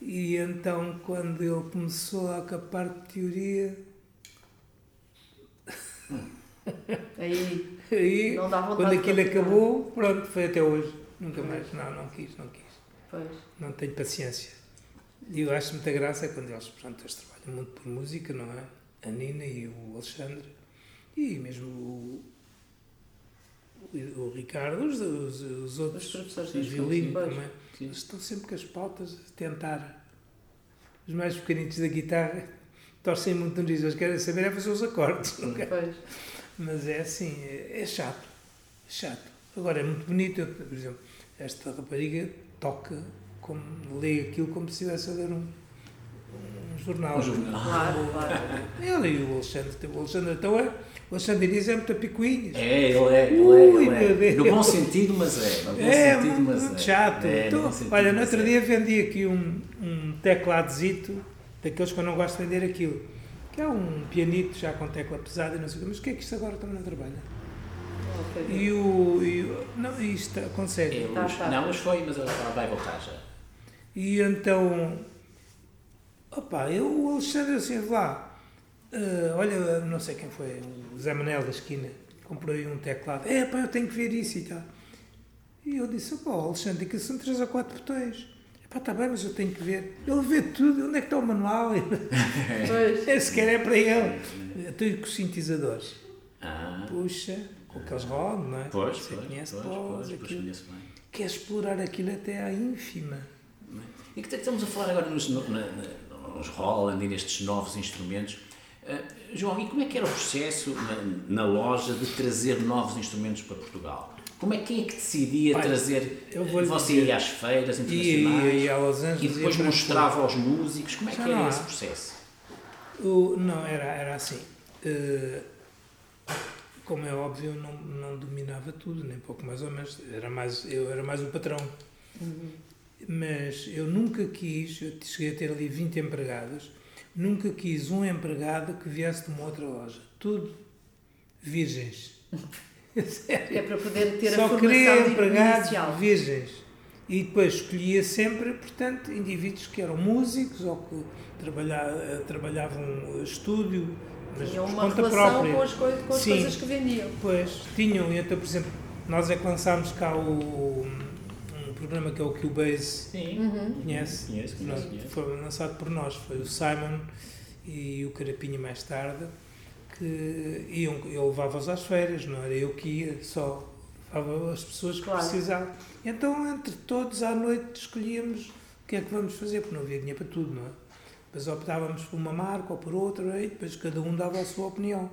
E então, quando ele começou a parte de teoria, Aí, Aí, Não dá vontade quando aquilo acabou, pronto, foi até hoje. Nunca mais. Não, não quis, não quis. pois. Não tenho paciência. E eu acho muita graça quando eles, portanto, eles trabalham muito por música, não é? A Nina e o Alexandre. E mesmo o, o, Ricardo, os, os, os outros, Os professores de das violino escolas, também. Eles estão sempre com as pautas a tentar. Os mais pequenitos da guitarra torcem muito no nariz. Eles querem saber é fazer os acordes. Não Pois. mas é assim, é, é chato. É chato. Agora é muito bonito, eu, por exemplo, esta rapariga toca, como, lê aquilo como se estivesse a ler um jornal. Um jornal. Claro, claro. Ele e o Alexandre, o Alexandre então é, o Alexandre Diniz é muito a picuinhas. É, ele é, ele Ui, é, ele é. No bom sentido, mas é. No bom É, sentido, mas muito é. chato. É, Então, sentido, olha, no outro é. dia vendi aqui um, um tecladozito, daqueles que eu não gosto de vender aquilo, que é um pianito já com tecla pesada e não sei o quê, mas o que é que isto agora também não trabalha? E o. E, o- não, isto consegue. Ele- Tá, tá. Não, mas foi, mas ela vai voltar já. E então, opa, eu, o Alexandre assim, lá, ah, olha, não sei quem foi, o Zé Manel da esquina, comprou aí um teclado, é pá, eu tenho que ver isso e tal. E eu disse, pá, Alexandre, que são três ou quatro botões. Pá, está bem, mas eu tenho que ver. Ele vê tudo, onde é que está o manual? Pois. É, sequer é para ele. Estou com os sintetizadores. Ah, Puxa, com aqueles ROM, não é? pois, Você pois, conhece pois, pós, pois, pois, aquilo. conheço bem. Quer explorar aquilo até à ínfima. Não é? E que estamos a falar agora nos, no- na- na- nos Roland e nestes novos instrumentos. Ah, João, e como é que era o processo na, na loja de trazer novos instrumentos para Portugal? Como é quem é que decidia Olha, trazer? Você dizer. ia às feiras E, internacionais a Los Angeles e depois ia mostrava aos músicos. Como é que era há. esse processo? O, não, era, era assim. eh, como é óbvio, não, não dominava tudo, nem pouco mais ou menos. Era mais, eu era mais o patrão. Mas eu nunca quis, eu cheguei a ter ali 20 empregados, nunca quis um empregado que viesse de uma outra loja. Tudo virgens. Sério. É para poder ter a Só formação queria empregados inicial. virgens. E depois escolhia sempre, portanto, indivíduos que eram músicos ou que trabalha, eh, trabalhavam estúdio, mas Tinham uma conta relação própria. com as, coi- com as coisas que vendiam. Pois, tinham, então, por exemplo, nós é que lançámos cá o, programa que é o Cubase, Sim, conhece? conheço, conheço, Pronto, conheço. Foi lançado por nós, foi o Simon e o Carapinha mais tarde, que iam, eu levava-os às feiras, não era eu que ia, só levava as pessoas que Claro. precisavam. Então, entre todos, à noite, escolhíamos o que é que vamos fazer, porque não havia dinheiro para tudo, não é? Depois optávamos por uma marca ou por outra, e depois cada um dava a sua opinião.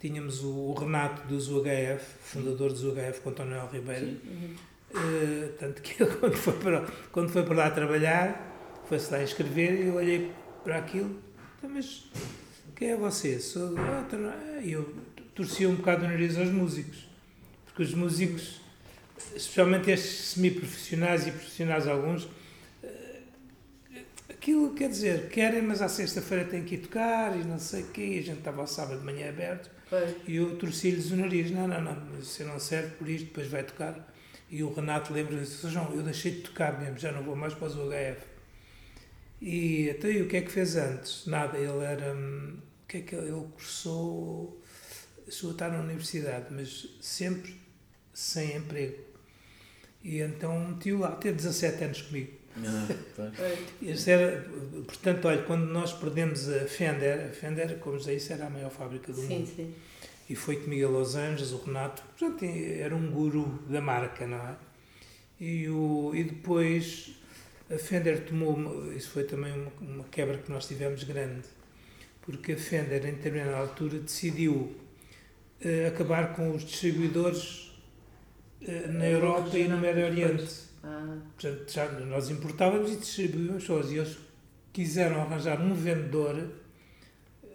Tínhamos o, o Renato dos UHF, fundador dos UHF, com António L. Ribeiro, eh, tanto que ele, quando foi para, quando foi para lá trabalhar, foi-se lá inscrever e eu olhei para aquilo, "Então, mas quem é você? Sou. E eu torcia um bocado o nariz aos músicos. Porque os músicos, especialmente estes semi-profissionais e profissionais alguns, eh, aquilo quer dizer, querem, mas à sexta-feira têm que ir tocar e não sei o quê, e a gente estava ao sábado de manhã aberto, e eu torci-lhes o nariz, não, não, não, você não serve por isto, depois vai tocar. E o Renato lembra-se, "Sr. João, eu deixei de tocar mesmo, já não vou mais para os UHF. E até aí, o que é que fez antes? Nada, ele era. hum, O que é que ele, ele cursou? Chegou a estar na universidade, mas sempre sem emprego. E então meti-o lá, teve 17 anos comigo. Ah. Este era, portanto, olha, quando nós perdemos a Fender, a Fender, como já disse, era a maior fábrica do Sim, mundo. sim. E foi comigo a Los Angeles, o Renato, portanto, era um guru da marca, não é? E, o, e depois a Fender tomou, isso foi também uma, uma quebra que nós tivemos grande, porque a Fender, em determinada altura, decidiu eh, acabar com os distribuidores eh, na Europa e no Médio Oriente. Ah, Portanto, já nós importávamos e distribuíamos só. E eles quiseram arranjar um vendedor,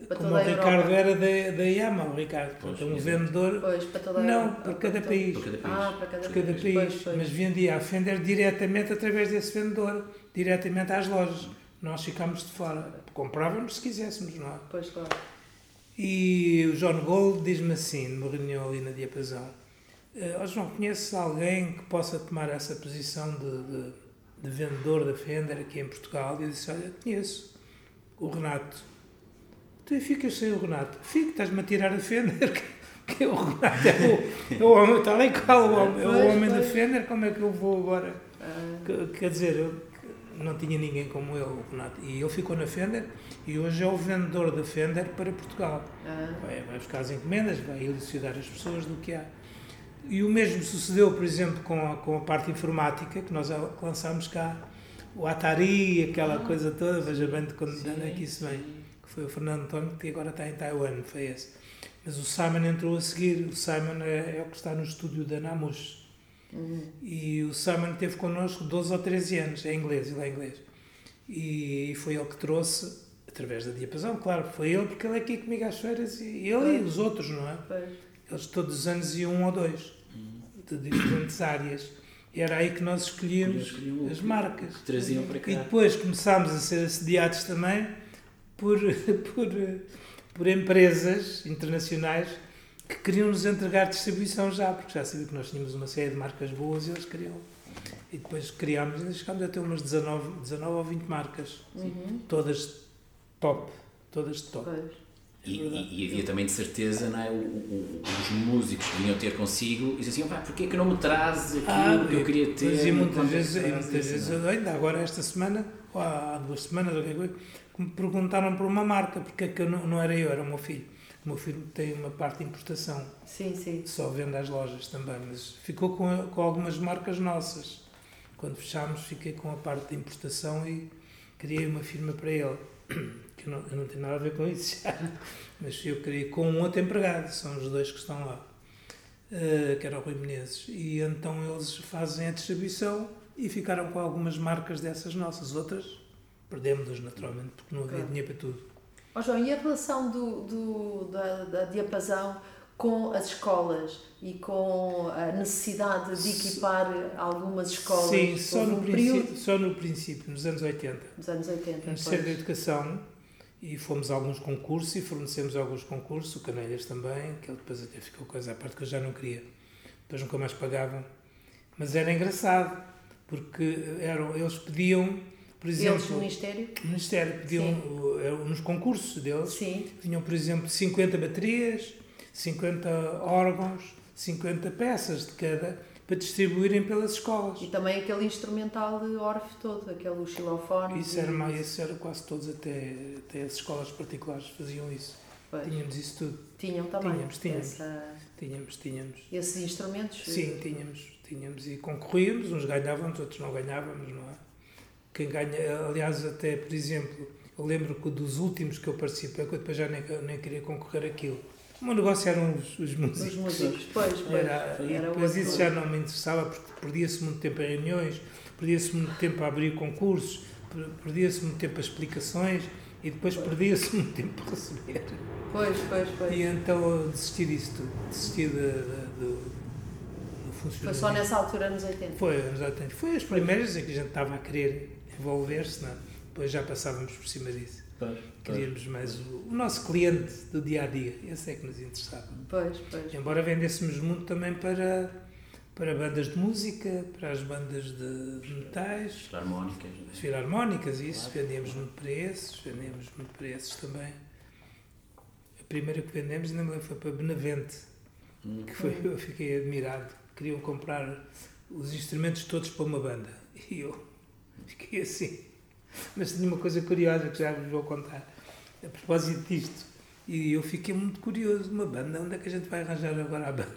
para como toda o a Ricardo Europa. era da, da Yama, o Ricardo. Portanto, Pois, um vendedor, Pois, para toda a não, por cada Para país. Por cada país. Ah, para cada cada país. país. Pois, pois. Mas vendia a Fender diretamente através desse vendedor, diretamente às lojas. Nós ficámos de fora. Comprávamos se quiséssemos, não é? Pois, claro. E o John Gold diz-me assim, numa reunião ali na Diapasão: "Ó João, conheces alguém que possa tomar essa posição de, de, de vendedor da Fender aqui em Portugal? E eu disse: Olha, conheço, o Renato. Tu aí ficas sem o Renato. Fico, estás-me a tirar a Fender. Que o Renato, é o, é o homem, tal e qual, o homem, é o homem da. Fender. Como é que eu vou agora? Ah, Que- Quer dizer, eu não tinha ninguém como ele, o Renato. E ele ficou na Fender e hoje é o vendedor da Fender para Portugal. ah, Vai, vai buscar as encomendas, vai elucidar as pessoas do que há. E o mesmo sucedeu, por exemplo, com a, com a parte informática, que nós lançámos cá, o Atari, aquela coisa toda, veja bem de quando é que isso vem, foi o Fernando António, que agora está em Taiwan, foi esse. Mas o Simon entrou a seguir, o Simon é, é o que está no estúdio da Namus. uhum. E o Simon teve connosco 12 ou 13 anos, é inglês, ele é inglês. E foi ele que trouxe, através da diapasão, claro, foi ele, porque ele é aqui comigo às feiras, e ele e os outros, não é? Pois. Eles todos os anos iam um ou dois, de diferentes áreas. Era aí que nós escolhíamos as marcas. traziam para cá. E depois começámos a ser assediados também por, por, por empresas internacionais que queriam nos entregar distribuição já, porque já sabiam que nós tínhamos uma série de marcas boas e eles queriam. E depois criámos, e chegámos a ter umas 19, 19 ou 20 marcas, Uhum. todas top, todas top. Pois. E, e- e havia também de certeza, não é? o- o- os músicos que vinham ter consigo e diziam assim: "Pá, porquê é que não me trazes aquilo que eu queria ter? E muitas é vezes, e muitas vezes é?" ainda agora esta semana, ou há duas semanas, me perguntaram por uma marca, porque é que eu não, não era eu, era o meu filho. O meu filho tem uma parte de importação, Sim, sim. só vende às lojas também, mas ficou com, com algumas marcas nossas. Quando fechámos, fiquei com a parte de importação e criei uma firma para ele, que eu não, eu não tenho nada a ver com isso já, mas eu criei com um outro empregado, são os dois que estão lá, eh, que era o Rui Menezes. E então eles fazem a distribuição e ficaram com algumas marcas dessas nossas, outras perdemos-las naturalmente, porque não havia Claro. dinheiro para tudo. Ó João, e a relação do, do- da, da diapasão com as escolas e com a necessidade de equipar algumas escolas? Sim, só no, um princípio, período só no princípio, nos anos 80. dos anos 80. No Ministério da. Educação e fomos a alguns concursos e fornecemos alguns concursos, o Canelhas também, que ele depois até ficou coisa à parte que eu já não queria. Depois nunca mais pagavam. Mas era engraçado, porque eram, eles pediam, por Eles, exemplo, o Ministério? o Ministério pediam, o- eram nos concursos deles, Sim. tinham, por exemplo, 50 baterias, 50 órgãos, 50 peças de cada, para distribuírem pelas escolas. E também aquele instrumental de Orff todo, aquele xilofone. Isso era, mais, isso era quase todos, até, até as escolas particulares faziam isso. Pois. Tínhamos isso tudo. Tinham também. Tínhamos, tínhamos. essa- Tínhamos, tínhamos. esses instrumentos? Sim, tínhamos, tínhamos. E concorríamos, uns ganhávamos, outros não ganhávamos, não é? Quem ganha, aliás, até, por exemplo, eu lembro que dos últimos que eu participei, que eu depois já nem, nem queria concorrer aquilo. O meu negócio eram os, os músicos. Os músicos, pois, pois. Era, e era depois isso já não me interessava porque perdia-se muito tempo em reuniões, perdia-se muito tempo a abrir concursos, per- perdia-se muito tempo a explicações E depois perdia-se muito tempo para receber. Pois, pois, pois. E então desisti disso tudo. Desisti de, de, do, do funcionamento. Foi só nessa altura, nos 80. Foi, anos 80. Foi as primeiras em que a gente estava a querer envolver-se, não é? Depois já passávamos por cima disso. Pois, pois. Queríamos mais o, o nosso cliente do dia a dia. Esse é que nos interessava. Pois, pois. Embora vendêssemos muito também para, para bandas de música, para as bandas de, de metais, Harmónicas. as filarmónicas, isso, vendíamos muito para esses, vendíamos muito para esses também. A primeira que vendemos, ainda me lembro, foi para Benavente, Hum. que foi, eu fiquei admirado. Queriam comprar os instrumentos todos para uma banda. E eu fiquei assim. Mas tinha uma coisa curiosa que já vos vou contar, a propósito disto. E eu fiquei muito curioso, uma banda, onde é que a gente vai arranjar agora a banda?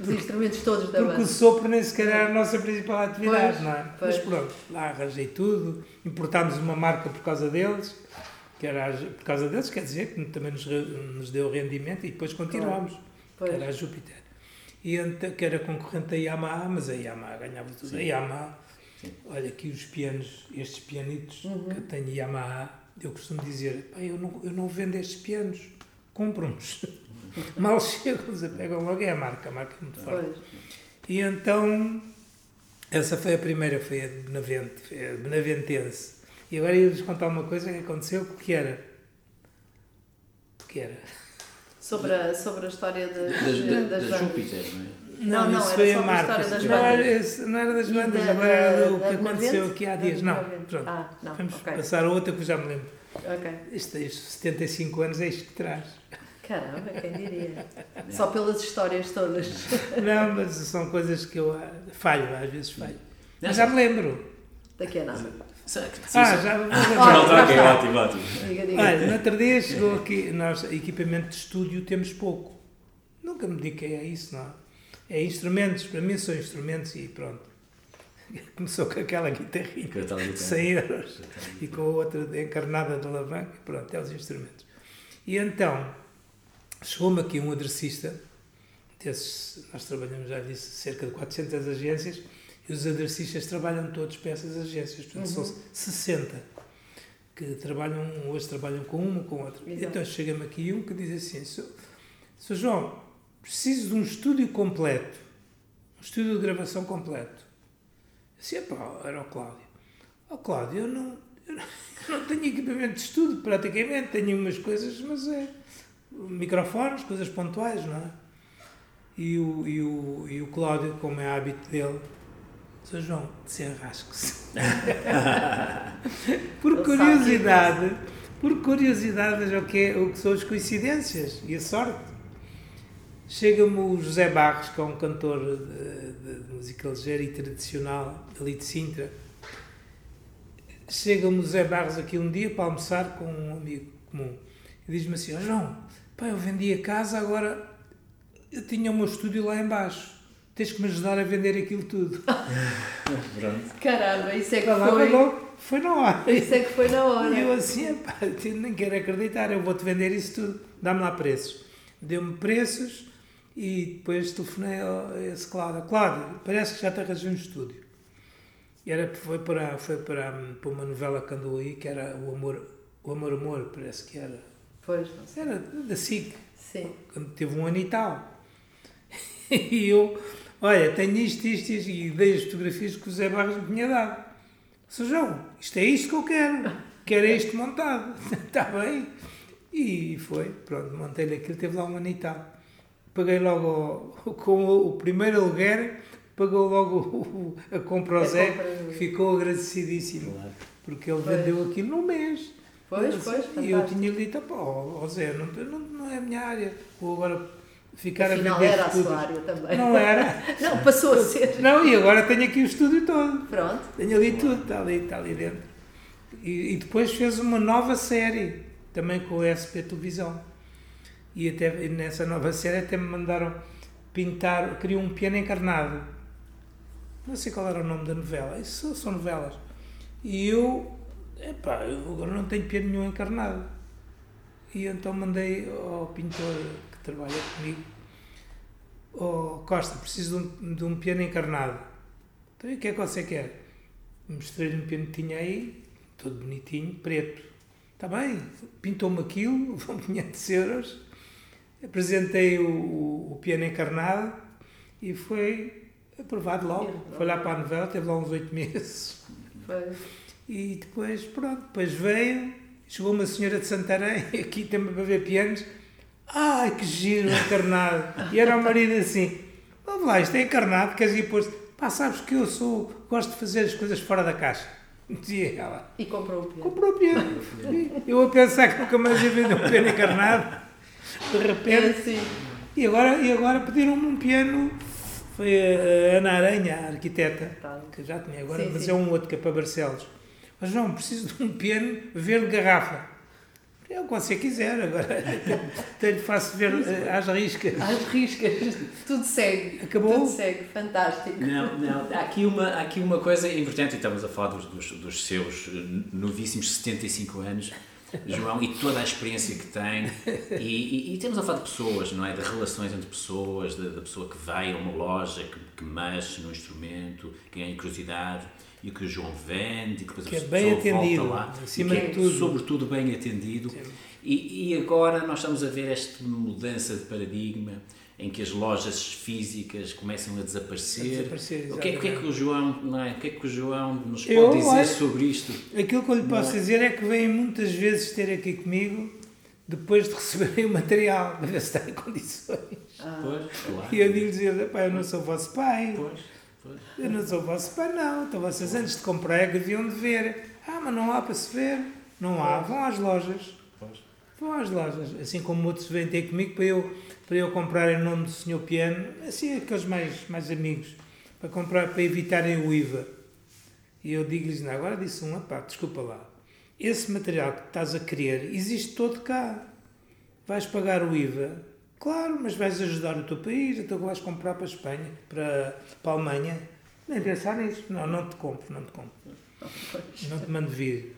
Os instrumentos todos da Porque o banda. sopro nem sequer era a nossa principal atividade, Pois, não é? pois. Mas pronto, lá arranjei tudo, importámos uma marca por causa deles, que era por causa deles, quer dizer, que também nos, nos deu rendimento e depois continuámos, que era a Júpiter. E então, que era concorrente da Yamaha, mas a Yamaha ganhava tudo. A Yamaha, Sim. olha aqui os pianos, estes pianitos Uhum. que eu tenho Yamaha, eu costumo dizer, "Pá, eu não, eu não vendo estes pianos, compram-nos. Mal chegam, eles pegam logo, é a marca, a marca é muito forte. Pois. E então, essa foi a primeira, foi a Benavente, foi a benaventense. E agora ia-vos contar uma coisa que aconteceu, que era... Que era? Sobre a, sobre a história das, Das, das, da, da bandas. Júpiter, não é? Não, não, isso era foi a das não, era, esse- não era das bandas, da- agora era da que aconteceu aqui há dias. Não, Benavente. pronto. Ah, não, Vamos ok. passar a outra que eu já me lembro. Ok. Isto, isto, 75 anos é isto que traz. Caramba, quem diria? Só pelas histórias todas. Não, mas são coisas que eu ah, falho, às vezes falho. Mas já me lembro. Daqui a nada. Ah, já Ah, ok, está. ótimo, ótimo. Diga, diga. Olha, no outro dia chegou aqui, nós, equipamento de estúdio temos pouco. Nunca me dediquei a isso, não. É instrumentos, para mim são instrumentos e pronto. Começou com aquela guitarrinha de dizer. 100 euros e com a outra encarnada de alavanca e pronto, é os instrumentos. E então, chegou-me aqui um adressista, desses, nós trabalhamos, já disse, cerca de 400 agências e os adressistas trabalham todos para essas agências, portanto são 60 que trabalham, hoje trabalham com uma, com outra. Exato. Então chega-me aqui um que diz assim, Sr. João, preciso de um estúdio completo, um estúdio de gravação completo. Assim, epá, era o Cláudio. Ó Cláudio, eu não, eu não, eu não tenho equipamento de estúdio praticamente, tenho umas coisas, mas é microfones, coisas pontuais, não é? E o, e o, e o Cláudio, como é hábito dele, Sr. João, desenrasque-se. por curiosidade, por curiosidade, veja o que, é, o que são as coincidências e a sorte. Chega-me o José Barros, que é um cantor de, de- música ligeira e tradicional ali de Sintra. Chega-me o José Barros aqui um dia para almoçar com um amigo comum e diz-me assim: "Ó João, pá, eu vendi a casa, agora eu tinha o meu estúdio lá embaixo. Tens que me ajudar a vender aquilo tudo. Pronto. Caramba, isso é que Vai lá, foi. logo, foi na hora. Isso é que foi na hora. E eu assim, eu nem quero acreditar, eu vou-te vender isso tudo, dá-me lá preços. Deu-me preços e depois telefonei a esse Cláudio. Cláudio, parece que já te arranjei um estúdio. E era, foi para, foi para, para uma novela que andou aí, que era O Amor, o Amor Amor, parece que era. Pois, não sei. Era da SIC, Sim. quando teve um ano e tal. E eu, olha, tenho isto, isto, isto, e dei as fotografias que o Zé Barros me tinha dado. Sr. João, isto é isto que eu quero. Quero isto montado. Está bem? E foi, pronto, montei-lhe aquilo, teve lá um ano e tal. Paguei logo, com o, o primeiro aluguer, pagou logo o- a compra ao Zé, compra do- que ficou agradecidíssimo, Claro. porque ele Pois. vendeu aquilo num mês. Pois, pois, E eu fantástico. tinha dito, pá, ó ó Zé, não, não, não é a minha área, vou agora ficar Afinal a vender era a tudo. sua área também. Não era. Não, passou a ser. Não, e agora tenho aqui o estúdio todo. Pronto. Tenho ali tudo, está ali, está ali dentro. E, e depois fez uma nova série, também com a SP Televisão. E até nessa nova série até me mandaram pintar, queriam um piano encarnado. Não sei qual era o nome da novela, isso são- novelas. E eu, epá, eu agora não tenho piano nenhum encarnado. E então mandei ao pintor trabalha comigo, oh, Costa, preciso de um, de um piano encarnado. Então, e o que é que você quer? Mostrei-lhe um piano que tinha aí, todo bonitinho, preto. Está bem, pintou-me aquilo, vão 500 euros. Apresentei o, o, o piano encarnado e foi aprovado logo. Foi lá para a novela, teve lá uns oito meses. Foi. E depois, pronto, depois veio, chegou uma senhora de Santarém, aqui também para ver pianos. Ai, que giro, encarnado. E era o marido assim, vamos lá, isto é encarnado, queres ir pôr Pá, sabes que eu sou, gosto de fazer as coisas fora da caixa. Dizia ela. E comprou o piano. Comprou o piano. Eu a pensar que nunca mais ia vender um piano encarnado. De É repente. assim. E agora, e agora pediram-me um piano. Foi a Ana Aranha, a arquiteta, que já tinha agora, Sim, mas sim. é um outro que é para Barcelos. Mas não, preciso de um piano verde garrafa. É o que você quiser, agora tenho faço ver eh, às riscas. Às riscas. Tudo segue. Acabou? Tudo segue. Fantástico. Não, não, há aqui uma, há aqui uma coisa importante, e estamos a falar dos, dos, dos seus eh, novíssimos 75 anos, João, e toda a experiência que tem, e, e, e temos a falar de pessoas, não é? De relações entre pessoas, da, pessoa que vai a uma loja, que, que mexe no instrumento, que ganha curiosidade, e que o João vende, e depois Que a é pessoa bem volta atendido, lá, acima e que de é, tudo. sobretudo, bem atendido. E, e agora nós estamos a ver esta mudança de paradigma em que as lojas físicas começam a desaparecer. A desaparecer, o, que é, o que é que o João, não é? O que é que o João nos pode Eu dizer sobre isto? Aquilo que eu lhe posso Não é? dizer é que vêm muitas vezes ter aqui comigo depois de receberem o material, para ver se está em condições. Pois, claro. E eu digo-lhes, eu não sou vosso pai, pois. Eu não sou vosso pai, não. Então vocês antes de comprar é que deviam de ver. Ah, mas não há para se ver. Não há, vão às lojas. Vão às lojas, assim como outros vêm ter comigo para eu, para eu comprar em nome do Sr. Piano, assim aqueles mais, mais amigos, para comprar, para evitarem o IVA. E eu digo-lhes, agora disse um, pá, desculpa lá, esse material que estás a querer existe todo cá. Vais pagar o IVA, claro, mas vais ajudar o teu país, então vais comprar para a Espanha, para, para a Alemanha. Nem pensar nisso. Não, não te compro, não te compro. Não te mando vir.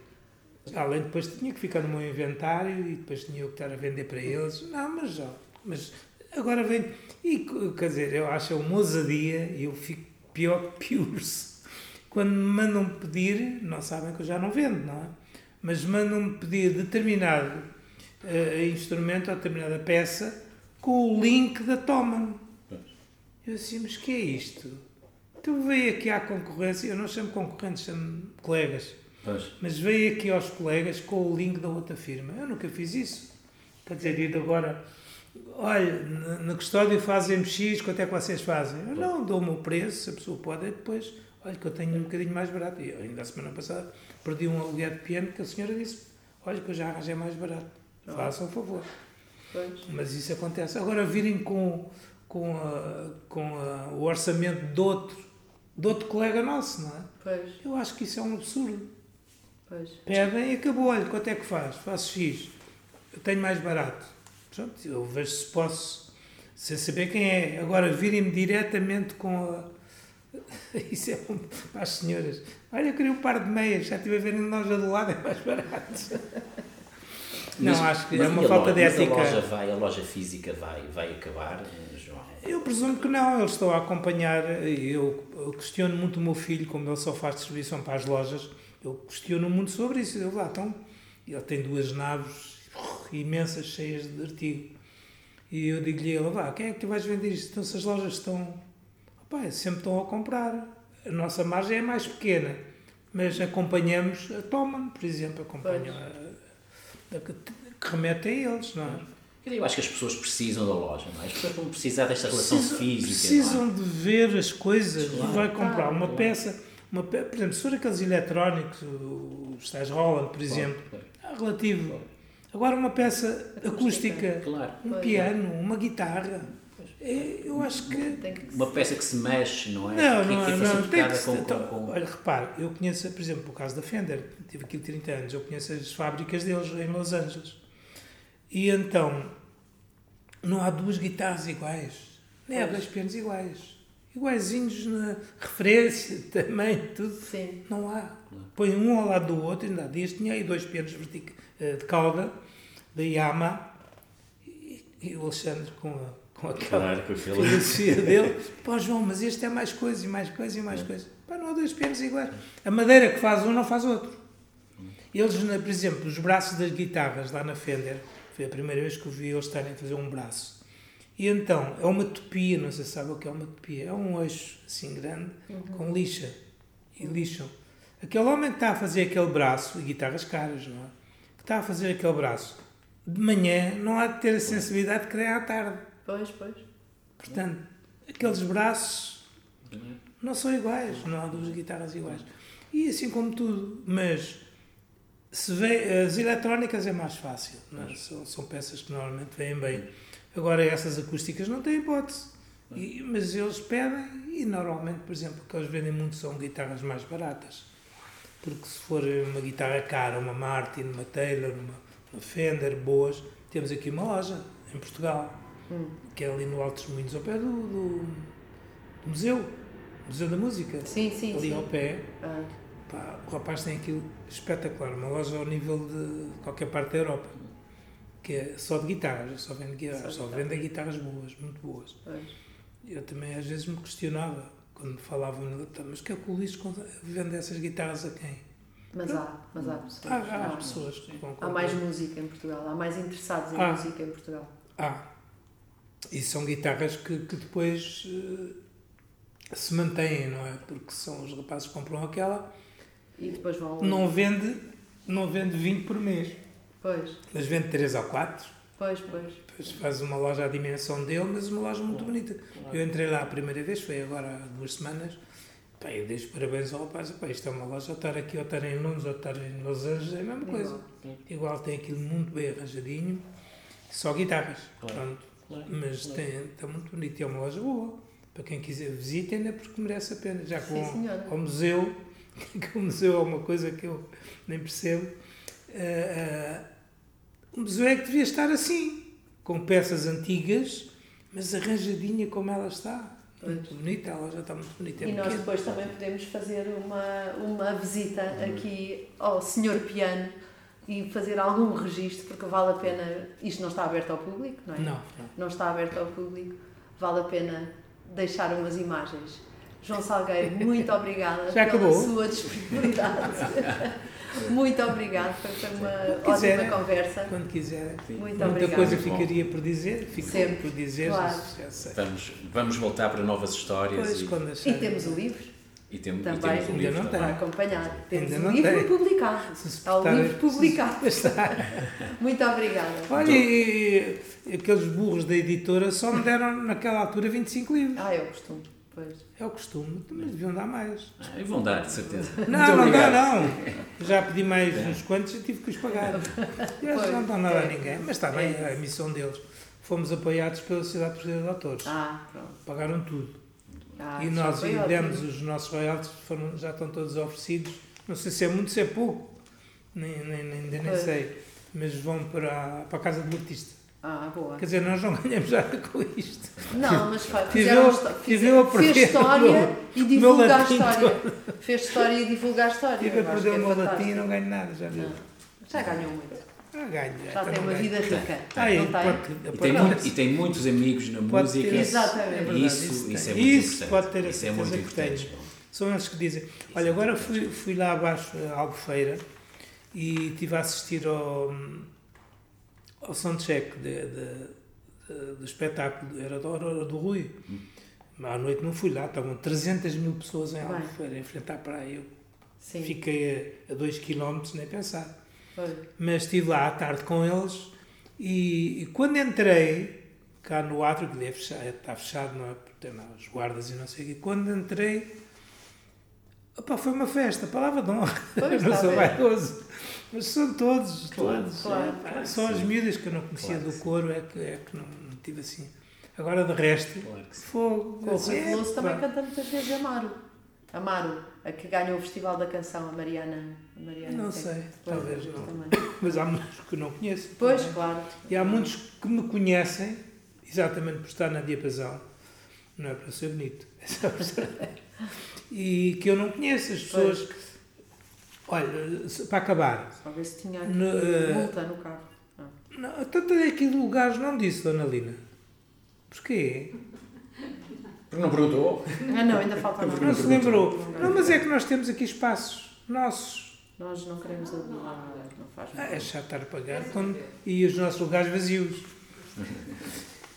Além depois tinha que ficar no meu inventário e depois tinha que estar a vender para eles. Não, mas já. Mas agora vem. E quer dizer, eu acho é uma ousadia e eu fico pior que piores. Quando me mandam pedir, não sabem que eu já não vendo, não é? Mas mandam-me pedir determinado eh, instrumento ou determinada peça com o link da Toman. Eu assim, mas que é isto? Então veio aqui à concorrência, eu não chamo concorrentes, chamo colegas. Pois. Mas veio aqui aos colegas com o link da outra firma. Eu nunca fiz isso. Quer dizer, ir agora, olha, na, custódia fazem X, quanto é que vocês fazem? Eu não, dou-me o preço, se a pessoa pode, é depois, olha que eu tenho um bocadinho mais barato. E eu, ainda a semana passada perdi um aluguel de piano que a senhora disse, olha que eu já arranjei mais barato. Façam o favor. Pois. Mas isso acontece. Agora virem com, com, a- com a- o orçamento de outro, de outro colega nosso, não é? Pois. Eu acho que isso é um absurdo. Pois. Pedem e acabou. Olha, quanto é que faz? Faço X. Eu tenho mais barato. Pronto, eu vejo se posso, sem saber quem é. Agora, virem-me diretamente com a. Isso é um, para as senhoras. Olha, eu queria um par de meias, já estive a ver na loja do lado, é mais barato. Não, Mas- acho que é uma a falta loja- de mas ética. A loja, vai, a loja física vai, vai acabar, João? Eu presumo que não, eles estão a acompanhar. Eu, eu questiono muito o meu filho, como ele só faz distribuição para as lojas, eu questiono muito sobre isso. Eu lá, então, ele tem duas naves imensas, cheias de artigo. E eu digo-lhe, ele, vá, quem é que tu vais vender isto? Então, se as lojas estão. Opá, sempre estão a comprar. A nossa margem é mais pequena, mas acompanhamos a Toman, por exemplo, acompanham a, que, que remete a eles, não é? Eu acho que as pessoas precisam da loja, não é? As pessoas vão precisar desta relação Precisam- física. Precisam não é? de ver as coisas. Claro. Vai comprar uma Claro. peça, uma pe- por exemplo, se for aqueles eletrónicos, os tais Roland, por exemplo, Claro, é relativo. Agora uma peça acústica, Claro. um piano, uma guitarra, é, eu acho que... Uma peça que se mexe, não é? Não, que, não, que é não, tem que tocada se- com, então, com, com... Olha, repare, eu conheço, por exemplo, o caso da Fender, tive aqui 30 anos, eu conheço as fábricas deles em Los Angeles. E então, não há duas guitarras iguais, nem há dois pianos iguais. Iguaizinhos na referência, tamanho, tudo. Sim. Não há. Põe um ao lado do outro, ainda há dias tinha aí dois pianos vertic- eh, de cauda, da Yamaha, e, e o Alexandre com, a, com aquela Claro, com aquele- filosofia dele. Pá, João, mas este é mais coisa e mais coisa e mais coisa. Pá, não há dois pianos iguais. A madeira que faz um não faz outro. Eles, na- por exemplo, os braços das guitarras lá na Fender, foi a primeira vez que eu vi eles estarem a fazer um braço. E então, é uma topia, não sei se sabe o que é uma topia, é um eixo assim grande, com lixa, e lixam. Aquele homem que está a fazer aquele braço, e guitarras caras, não é? Que está a fazer aquele braço, de manhã não há de ter a sensibilidade que tem à tarde. Pois, pois. Portanto, aqueles braços não são iguais, não há duas guitarras iguais. E assim como tudo, mas se vê, as eletrónicas é mais fácil, é? são, são peças que normalmente vêm bem. Agora essas acústicas não têm hipótese, E- mas eles pedem e normalmente, por exemplo, o que eles vendem muito são guitarras mais baratas. Porque se for uma guitarra cara, uma Martin, uma Taylor, uma, uma Fender, boas, temos aqui uma loja em Portugal, que é ali no Altos Moinhos, ao pé do, do, do museu, Museu da Música. Sim, sim, ali sim. ao pé, Ah, pá, o rapaz tem aquilo espetacular, uma loja ao nível de qualquer parte da Europa, que é só de guitarras, só vende guitarras, Só só de vende guitarras boas, muito boas. pois. Eu também às vezes me questionava quando me falavam Natal, mas que é que o Luís vende essas guitarras a quem? Mas há, mas há pessoas. Há, há Há. pessoas que vão Há mais música em Portugal, há mais interessados em Ah. música em Portugal. Há. E são guitarras que, que depois eh, se mantêm, não é? Porque são os rapazes que compram aquela, E depois vão. não vende, não vende 20 por mês, Pois, mas vende 3 ou 4. pois, pois. Depois faz uma loja à dimensão dele, mas uma loja muito bonita. Eu entrei lá a primeira vez, foi agora há duas semanas. Pá, eu dei os parabéns ao rapaz. Pá, isto é uma loja, ou estar aqui, ou estar em Londres, ou estar em Los Angeles, é a mesma coisa. Igual tem aquilo muito bem arranjadinho, só guitarras. Pronto. Mas tem, está muito bonito e é uma loja boa. Para quem quiser visitem, né, porque merece a pena. Já que Sim, ao- senhora. ao museu, que o museu é uma coisa que eu nem percebo. ah, ah, o museu é que devia estar assim, com peças antigas, mas arranjadinha como ela está. Muito bonita, ela já está muito bonita. É E nós depois também podemos fazer uma, uma visita aqui ao Senhor Piano e fazer algum registro, porque vale a pena. Isto não está aberto ao público, não é? Não, não. Não está aberto ao público, vale a pena deixar umas imagens. João Salgueiro, muito obrigada Já pela acabou? sua disponibilidade. muito obrigada, foi, uma quiserem. ótima conversa. Quando quiserem. Muito Muita obrigada. coisa ficaria por dizer, ficou Sempre, por dizer, claro. Vamos, vamos voltar para novas histórias Depois, e, E temos o livro e, tem, e Também. temos um Ainda livro não também. para acompanhar. Temos Ainda não livro tem. publicado. Há o livro publicado. está. Muito obrigada. Olha, e, e aqueles burros da editora só me deram naquela altura 25 livros. Ah, é o costume. Pois. É o costume, mas deviam dar mais. Ah, e vão dar, de certeza. Não, Muito não obrigado. dá, não. Já pedi mais uns quantos e tive que os pagar. Eles Pois, não dão nada a é. ninguém, mas está bem, É. a missão deles. Fomos apoiados pela Sociedade Portuguesa de Autores. Ah, pronto. Pagaram tudo. Ah, e nós e ótimo. demos os nossos royalties, foram, já estão todos oferecidos. Não sei se é muito, se é pouco, nem, nem, nem- ainda nem Pois. sei. Mas vão para, a- para a casa do artista. Ah, boa. Quer dizer, nós não ganhamos nada com isto. Não, mas fizeram fizeram- a fez história e divulgar a história. Fez história e divulgar a história. Tive a perder o é meu latim e não ganho nada, já viu? Não. Já ganhou muito. Ah, ganho. Já tem não uma vida rica. Ah, e não tem? pode- E tem, muito- e tem muitos amigos na Pode música. ter- Exatamente. É verdade, isso, isso isso, é tem. muito Isso importante. pode ter a isso é muito certeza que importante. tem. São eles que dizem. Olha, agora fui, fui lá abaixo, a Albufeira, e estive a assistir ao, ao soundcheck de, de, de- do espetáculo, era da Aurora do Rui. À noite não fui lá, estavam 300 mil pessoas em. Albufeira, em frente à praia. Eu Sim. fiquei a 2 km, nem pensar. Mas estive lá à tarde com eles e, e quando entrei, cá no átrio, que deve fechar, está fechado, não é? Porque tem lá os guardas e não sei o quê. Quando entrei, opa, foi uma festa, palavra de honra. Pois, não sou vaidoso. Mas são todos, Claro, todos. claro, É, claro só as miúdas que eu não conhecia do coro é que, é que não, não tive assim. Agora, de resto, Claro que sim. fogo. O Rui Veloso também canta muitas vezes Amaro. Amaro, a que ganhou o Festival da Canção, a Mariana. A Mariana Não sei, Pois, talvez não. também. Mas há muitos que não conheço. Pois, também. claro. E há muitos que me conhecem, exatamente por estar na diapasão, não é para ser bonito, é só por estar. E que eu não conheço. As pessoas. Olha, se- para acabar, Só ver se tinha No, eh, multa no carro. não, tanto é aquilo o gajo não disse, Dona Lina. Porquê? Porque não perguntou? Ah, não, ainda falta Não nada. se lembrou. Não, mas é que nós temos aqui espaços nossos. Nós não queremos adular, não faz mal. É chato estar a pagar quando, e os nossos lugares vazios.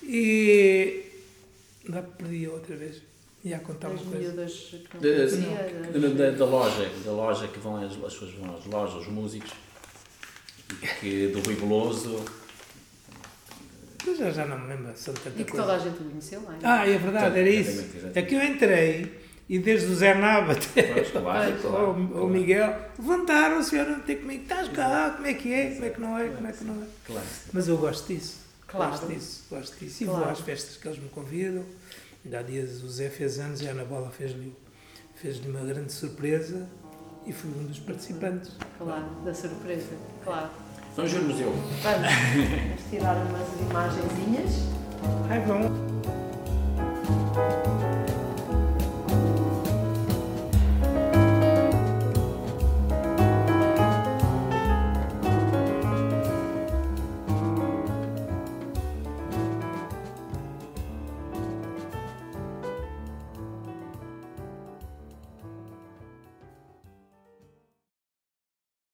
E. Lá perdi outra vez. Ia contar uma As coisa. não Da, das- da- da loja, da loja que vão as, as pessoas vão às lojas, os músicos, e que do Rui Veloso. Eu já, já não me lembro, são tanta E que coisa. toda a gente o conheceu, não é? Ah, é verdade, era isso. Exatamente. É que eu entrei e desde o Zé Nava até Pois, claro, claro. Miguel levantaram-se e vieram ter comigo. Estás cá, como é que é? Como é que não é? Como é que não é? Claro. Mas eu gosto disso. Claro. Gosto disso, gosto disso. E Claro. vou às festas que eles me convidam. Ainda há dias o Zé fez anos e a Ana Bola fez-lhe fez uma grande surpresa e fui um dos participantes. Claro, da surpresa, claro. Vamos ver o museu. Vamos, vamos tirar umas imagenzinhas. Ai, bom.